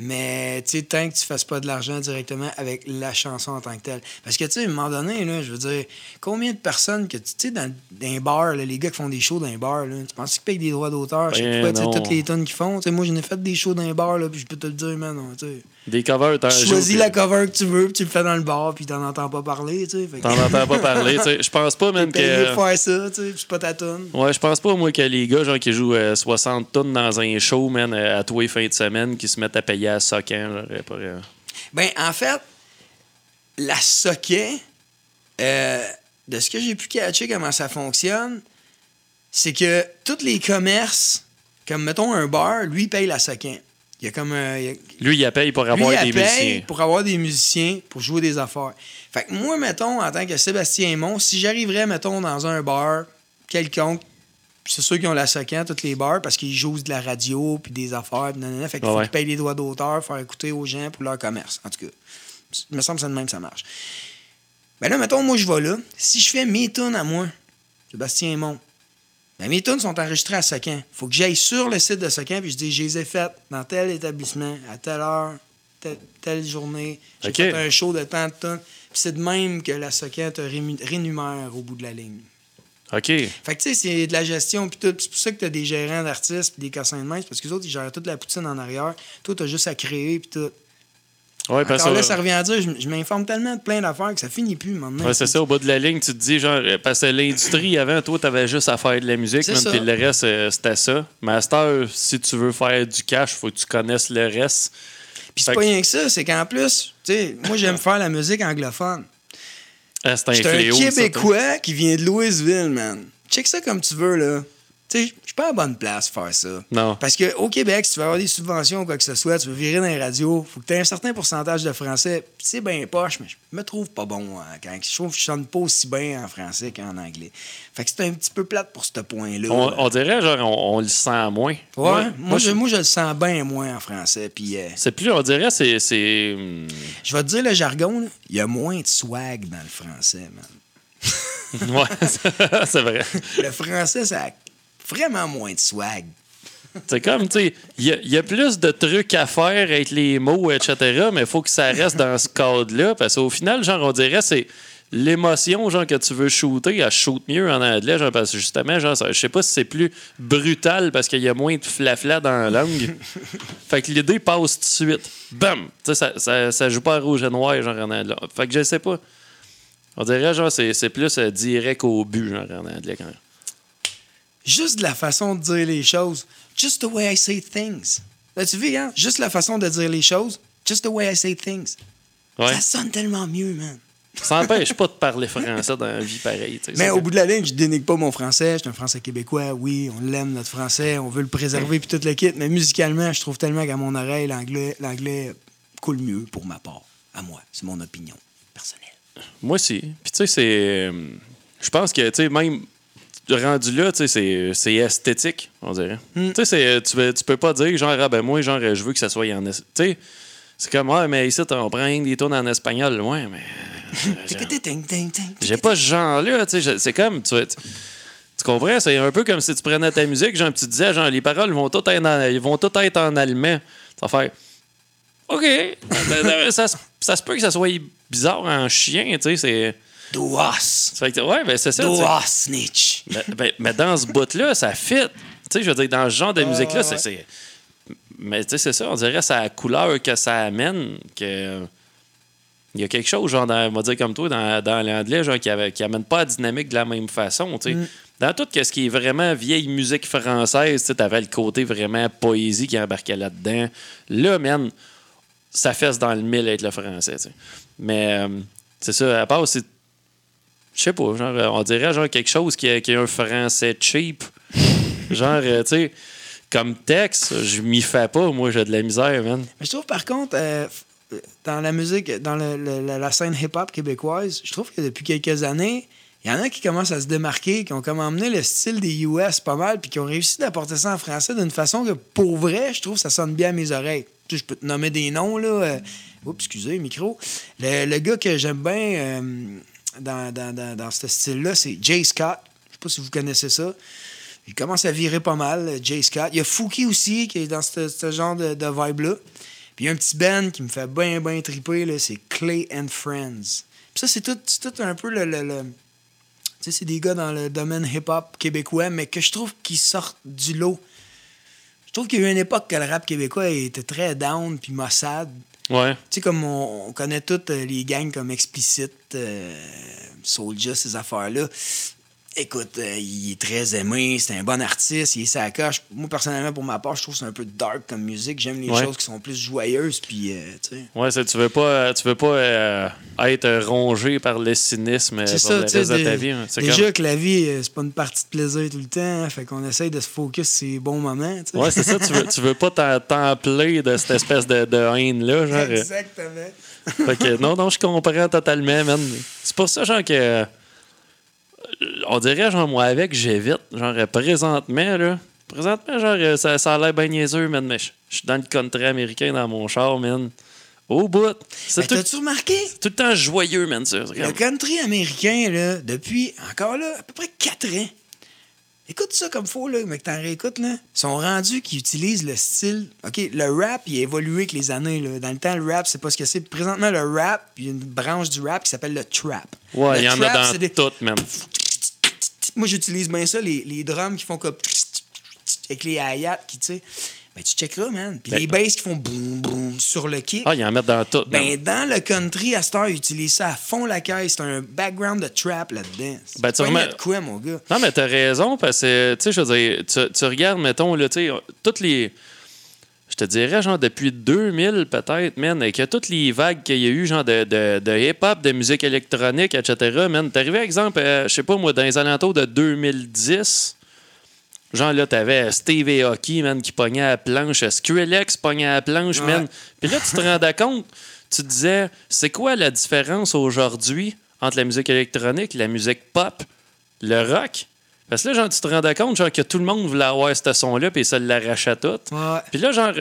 Mais, tu sais, tant que tu fasses pas de l'argent directement avec la chanson en tant que telle. Parce que, tu sais, à un moment donné, là, je veux dire, combien de personnes que, tu sais, dans, dans les bars, là, les gars qui font des shows dans les bars, là, tu penses qu'ils payent des droits d'auteur? Chaque fois, tu sais, toutes les tonnes qu'ils font? Tu sais, moi, j'en ai fait des shows dans les bars, là, puis je peux te le dire, man, tu sais.
Des covers,
Tu choisis la cover que tu veux, puis tu le fais dans le bar, puis t'en entends pas parler, tu sais.
T'en entends pas parler. tu sais. Je pense pas, même que.
pour faire ça, tu sais, c'est pas ta tonne.
Ouais, je pense pas, moi, que les gars genre, qui jouent euh, 60 tonnes dans un show, man, euh, à tous les fins de semaine, qui se mettent à payer à euh, pour, euh,
Ben, en fait, la socket, euh, de ce que j'ai pu catcher comment ça fonctionne, c'est que tous les commerces, comme mettons un bar, lui paye la socket. Il y a comme un. il y a-
Lui, il paye pour
lui,
avoir
il
des
paye
musiciens.
pour avoir des musiciens, pour jouer des affaires. Fait que moi, mettons, en tant que Sébastien Aymon, si j'arriverais, mettons, dans un bar quelconque, c'est sûr qu'ils ont la socket, tous les bars, parce qu'ils jouent de la radio, puis des affaires, puis nanana. Fait qu'il faut
ouais.
qu'ils payent les droits d'auteur, faire écouter aux gens pour leur commerce. En tout cas, il me semble que c'est de même que ça marche. Ben là, mettons, moi, je vais là. Si je fais mes tunes à moi, Sébastien Aymon, mes tunes sont enregistrées à Socan. faut que j'aille sur le site de Socan puis je dis, je les ai faites dans tel établissement, à telle heure, telle, telle journée. J'ai fait un show de tant de tunes. Puis c'est de même que la Socan te rému- rémunère au bout de la ligne.
OK.
Fait que, tu sais, c'est de la gestion, puis tout. C'est pour ça que t'as des gérants d'artistes, puis des cassins de main, c'est parce que les autres, ils gèrent toute la poutine en arrière. Toi, t'as juste à créer, puis tout.
Ouais, parce
Alors là,
que-
ça revient à dire, je, je m'informe tellement de plein d'affaires que ça finit plus, maintenant.
Ouais, c'est ça, au bout de la ligne, tu te dis, genre, euh, parce que l'industrie, avant, toi, t'avais juste à faire de la musique,
ça.
puis le reste, euh, c'était ça. Heure, si tu veux faire du cash, faut que tu connaisses le reste.
Puis c'est pas
que-
rien que ça, c'est qu'en plus, tu sais, moi, j'aime faire la musique anglophone.
Ah, c'est un
un. Québécois qui vient de Louisville, man. Check ça comme tu veux, là. Tu sais, pas en bonne place faire ça.
Non.
Parce qu'au Québec, si tu veux avoir des subventions ou quoi que ce soit, tu veux virer dans les radios, faut que tu aies un certain pourcentage de français. C'est bien poche, mais je me trouve pas bon hein, quand je trouve que je sonne pas aussi bien en français qu'en anglais. Fait que c'est un petit peu plate pour ce point-là.
On, on dirait, genre, on, on le sent moins.
Ouais,
Moi-
je, moi, je le sens bien moins en français. Puis euh,
C'est plus, on dirait, c'est. c'est, hum,
je vais te dire le jargon, il y a moins de swag dans le français, man.
ouais, c'est vrai.
Le français, ça vraiment moins de swag.
C'est comme, tu sais, il y, a- il y a plus de trucs à faire avec les mots, etc., mais il faut que ça reste dans ce cadre-là, parce qu'au final, genre, on dirait, c'est l'émotion, genre, que tu veux shooter, elle shoot mieux en anglais, genre, parce que justement, genre, je sais pas si c'est plus brutal parce qu'il y a moins de flafla dans la langue. fait que l'idée passe tout de suite. Bam! Tu sais, ça, ça, ça joue pas à rouge et noir, genre, en anglais. Fait que je sais pas. On dirait, genre, c'est c'est plus euh, direct au but, genre, en anglais, quand même.
Juste de la façon de dire les choses. Just the way I say things. Là, tu vois, hein? Juste la façon de dire les choses. Just the way I say things.
Ouais.
Ça sonne tellement mieux, man.
Ça n'empêche pas de parler français dans la vie pareille.
Mais au bout de la ligne, je dénigre pas mon français. Je suis un français québécois. Oui, on l'aime, notre français. On veut le préserver, puis tout le kit. Mais musicalement, je trouve tellement qu'à mon oreille, l'anglais, l'anglais coule mieux pour ma part. À moi. C'est mon opinion personnelle.
Moi aussi. Puis tu sais, c'est. euh, Je pense que, tu sais, même rendu là, tu sais, c'est- c'est esthétique, on dirait.
Hmm.
Tu sais, tu, tu peux pas dire, genre, ah ben moi, genre, je veux que ça soit en. Tu sais, c'est comme, ouais, mais ici, on prend des tunes en espagnol. Ouais, mais. J'ai pas ce genre-là, tu sais. C'est comme, tu, tu, tu comprends? C'est un peu comme si tu prenais ta musique, genre, tu disais, genre, les paroles vont toutes être en, ils vont toutes être en allemand. Tu vas faire, OK. ça, se- ça se peut que ça soit bizarre en chien, tu sais. C'est. Que, ouais, ben c'est ça.
Was, snitch.
Ben, ben, mais dans ce bout-là, ça fit. Tu sais, je veux dire, dans ce genre de musique-là, c'est-. Mais tu sais, c'est ça, on dirait c'est la couleur que ça amène que. Il y a quelque chose, genre, dans, on va dire comme toi, dans, dans l'anglais, genre, qui, avait- qui amène pas la dynamique de la même façon, tu sais. Dans tout ce qui est vraiment vieille musique française, tu sais, t'avais le côté vraiment poésie qui embarquait là-dedans. Là, man, ça fesse dans le mille avec le français. Mais euh, c'est ça, à part, c'est je sais pas, genre, euh, on dirait genre quelque chose qui a un français cheap. genre, euh, tu sais, comme texte, je m'y fais pas, moi, j'ai de la misère, man.
Mais je trouve par contre, euh, dans la musique, dans la, scène hip-hop québécoise, je trouve que depuis quelques années, il y en a qui commencent à se démarquer, qui ont comme emmené le style des US pas mal, puis qui ont réussi d'apporter ça en français d'une façon que, pour vrai, je trouve que ça sonne bien à mes oreilles. Je peux te nommer des noms, là. oups, excusez, micro. Le, gars que j'aime bien dans, dans, dans, ce style-là, c'est Jay Scott. Je sais pas si vous connaissez ça. Il commence à virer pas mal, euh, Jay Scott. Il y a Fouki aussi, qui est dans ce, ce genre de, vibe-là. Puis il y a un petit band qui me fait bien, bien triper, c'est Clay and Friends. Puis ça, c'est tout, tout un peu le- Tu sais, c'est des gars dans le domaine hip-hop québécois, mais que je trouve qu'ils sortent du lot. Je trouve qu'il y a eu une époque que le rap québécois était très down, puis maussade. Tu sais, comme on, on connaît toutes euh, les gangs comme Explicit, euh, Soulja, ces affaires-là. Écoute, euh, il est très aimé, c'est un bon artiste, il est sa coche. Moi, personnellement, pour ma part, je trouve que c'est un peu dark comme musique. J'aime les
Ouais.
choses qui sont plus joyeuses, puis, euh.
Ouais, tu veux pas, tu veux pas euh, être rongé par le cynisme euh,
C'est
pour
ça,
le reste de ta vie. hein.
Déjà
comme-
que la vie, euh, c'est pas une partie de plaisir tout le temps, hein, fait qu'on essaye de se focus sur les bons moments.
Ouais, c'est ça, tu veux, tu veux pas t'emplir de cette espèce de, de haine-là, genre. euh.
Exactement.
Fait que non, non, je comprends totalement, man. C'est pour ça, genre, que. Euh, On dirait, genre, moi, avec, j'évite. Genre, euh, présentement, là. Présentement, genre, euh, ça, ça a l'air bien niaiseux, man, mais je je suis dans le country américain dans mon char, man. Au bout. C'est tout,
t'as-tu remarqué?
tout le temps joyeux, man, ça. C'est
Le country américain, là, depuis, encore là, à peu près 4 ans, écoute ça comme faut, là, mais que t'en réécoutes, là, ils sont rendus qu'ils utilisent le style. OK, le rap, il a évolué avec les années, là. Dans le temps, le rap, c'est pas ce que c'est. Présentement, le rap, il y a une branche du rap qui s'appelle le trap.
Ouais, il y en a dans
c'est des-
toutes, man.
Moi, j'utilise bien ça, les, les drums qui font comme. avec les hi-hats qui, tu sais. Ben, tu checkeras, man. Puis
Ben-
les basses qui font boum, boum sur le kick.
Ah, ils en mettent dans tout.
Ben, dans le country, à cette heure, ils utilisent ça à fond la caisse. C'est un background de trap là-dedans.
Ben, tu remets-
de quoi, mon gars?
Non, mais t'as raison, parce que, tu sais, je veux dire, tu, tu regardes, mettons, là, tu sais, toutes les. Je te dirais, genre, depuis 2000, peut-être, man, et que toutes les vagues qu'il y a eu, genre, de, de, de hip-hop, de musique électronique, etc., man, t'es arrivé, exemple, euh, je sais pas, moi, dans les alentours de 2010, Genre là, t'avais Steve et Hockey, man, qui pognait à la planche. Skrillex pognait à la planche,
Ouais.
man. Puis là, tu te rendais compte, tu te disais, c'est quoi la différence aujourd'hui entre la musique électronique, la musique pop, le rock? Parce que là, genre, tu te rendais compte, genre, que tout le monde voulait avoir ce son-là, puis ça l'arrachait tout.
Ouais.
Puis là, genre,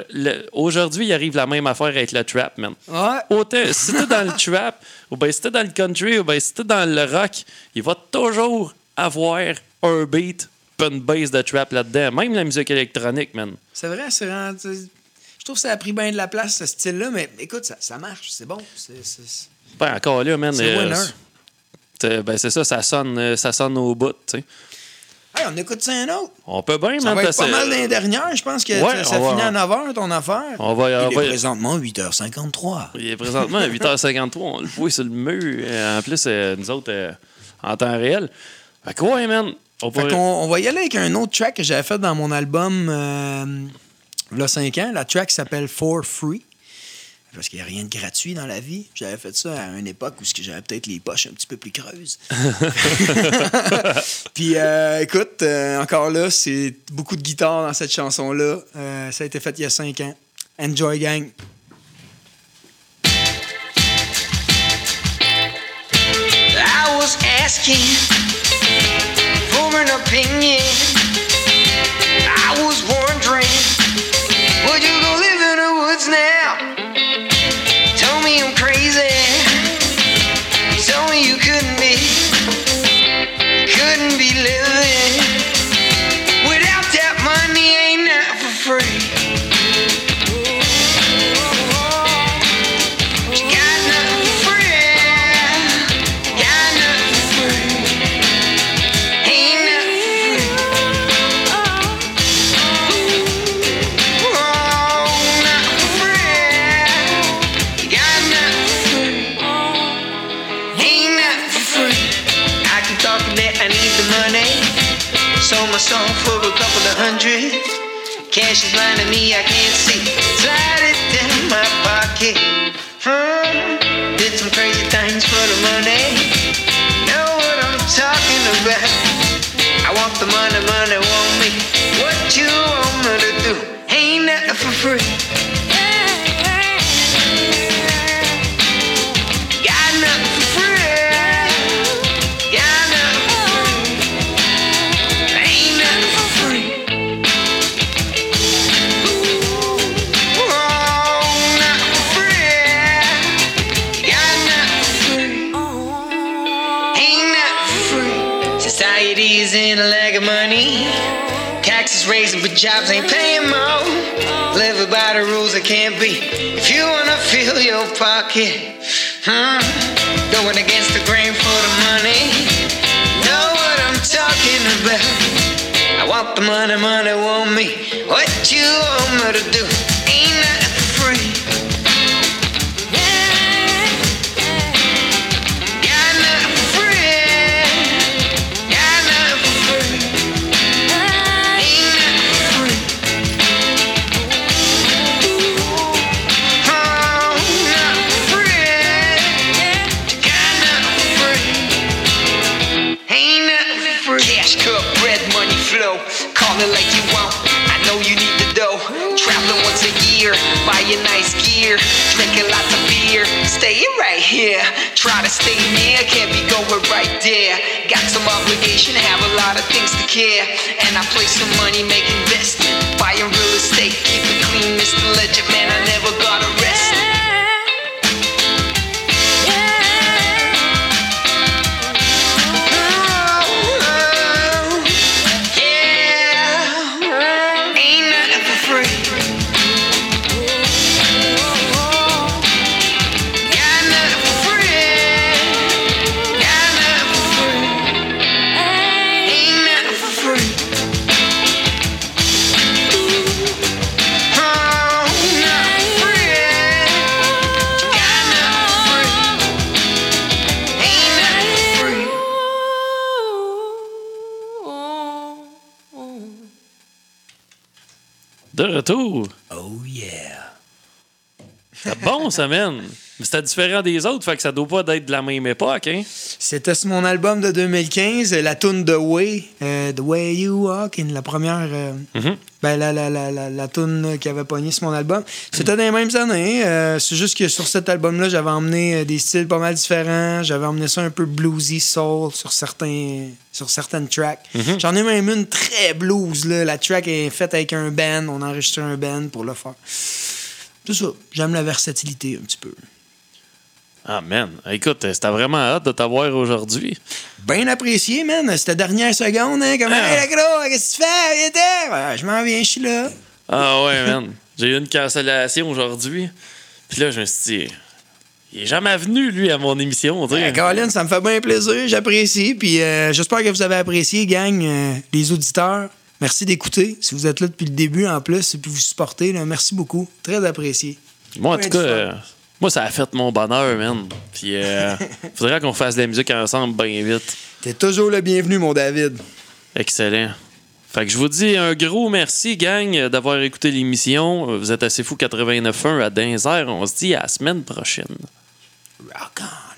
aujourd'hui, il arrive la même affaire avec le trap, man.
Ouais.
Autant, si t'es dans le trap, ou bien si t'es dans le country, ou bien si t'es dans le rock, il va toujours avoir un beat, une bass de trap là-dedans. Même la musique électronique, man.
C'est vrai, c'est Je trouve que ça a pris bien de la place, ce style-là, mais écoute, ça, ça marche, c'est bon. C'est, c'est-
Ben, encore là, man.
C'est winner.
c'est- ben, c'est ça, ça sonne, euh, ça sonne au bout, tu sais.
Hey, on écoute ça un autre.
On peut bien,
Ça
man.
va être pas mal l'année dernière. Je pense que
Ouais,
ça
va-
finit à 9h, ton affaire.
On va, on
Il
va-
est présentement 8h53.
Il est présentement à 8h53. On le voit sur le mur. Euh, En plus, euh, nous autres, euh, en temps réel. Fait que, ouais, man. On
Fait
pourrait-
qu'on on va y aller avec un autre track que j'avais fait dans mon album euh, il y a 5 ans. La track s'appelle For Free. Parce qu'il n'y a rien de gratuit dans la vie. J'avais fait ça à une époque où ce que j'avais peut-être les poches un petit peu plus creuses. Puis euh, écoute, euh, encore là, c'est beaucoup de guitare dans cette chanson-là. Euh, ça a été fait il y a 5 ans. Enjoy Gang.
I was asking for an opinion. I was wondering, would you go live in the woods now? Cash is blinding me, I can't see. Slide it down my pocket. Hmm. Did some crazy things for the money. Know what I'm talking about. I want the money, money Raising, but jobs ain't paying more. Living by the rules that can't be. If you wanna fill your pocket, hmm, going against the grain for the money. Know what I'm talking about. I want the money, money want me. What you want me to do? There. Got some obligation, have a lot of things to care. And I play some money, make investing, buying real estate, keep it clean, Mr. Legend, man. I never got arrested.
De retour.
Oh yeah.
C'était bon, ça, man. Mais c'était différent des autres, fait que ça doit pas être de la même époque, hein?
C'était sur mon album de 2015, la tune The Way, euh, The Way You Walk, la première. euh,
Mhm.
ben, la, la, la, la, la tune qui avait pogné sur mon album. C'était dans les mêmes années. euh, c'est juste que sur cet album-là, j'avais emmené euh, des styles pas mal différents. J'avais emmené ça un peu bluesy soul sur certains sur certaines tracks. J'en ai même une très blues. Là. La track est faite avec un band. On a enregistré un band pour le faire. Tout ça. J'aime la versatilité un petit peu.
Ah, man. Écoute, c'était vraiment hâte de t'avoir aujourd'hui.
Bien apprécié, man. C'était dernière seconde, hein. Comme,
Ah.
hey, gros, qu'est-ce que tu fais? Ouais, je m'en viens, je suis là.
Ah, ouais, man. J'ai eu une cancellation aujourd'hui. Puis là, je me suis dit, il est jamais venu, lui, à mon émission.
Eh, Colin, ça me fait bien plaisir. J'apprécie. Puis euh, j'espère que vous avez apprécié, gang, euh, les auditeurs. Merci d'écouter. Si vous êtes là depuis le début, en plus, et puis vous supportez, là, merci beaucoup. Très apprécié.
Moi, en tout cas, moi, ça a fait mon bonheur, man. Puis, euh, faudrait qu'on fasse de la musique ensemble bien vite.
T'es toujours le bienvenu, mon David.
Excellent. Fait que je vous dis un gros merci, gang, d'avoir écouté l'émission. Vous êtes assez fou 89.1 à Dinzer. On se dit à la semaine prochaine.
Rock on.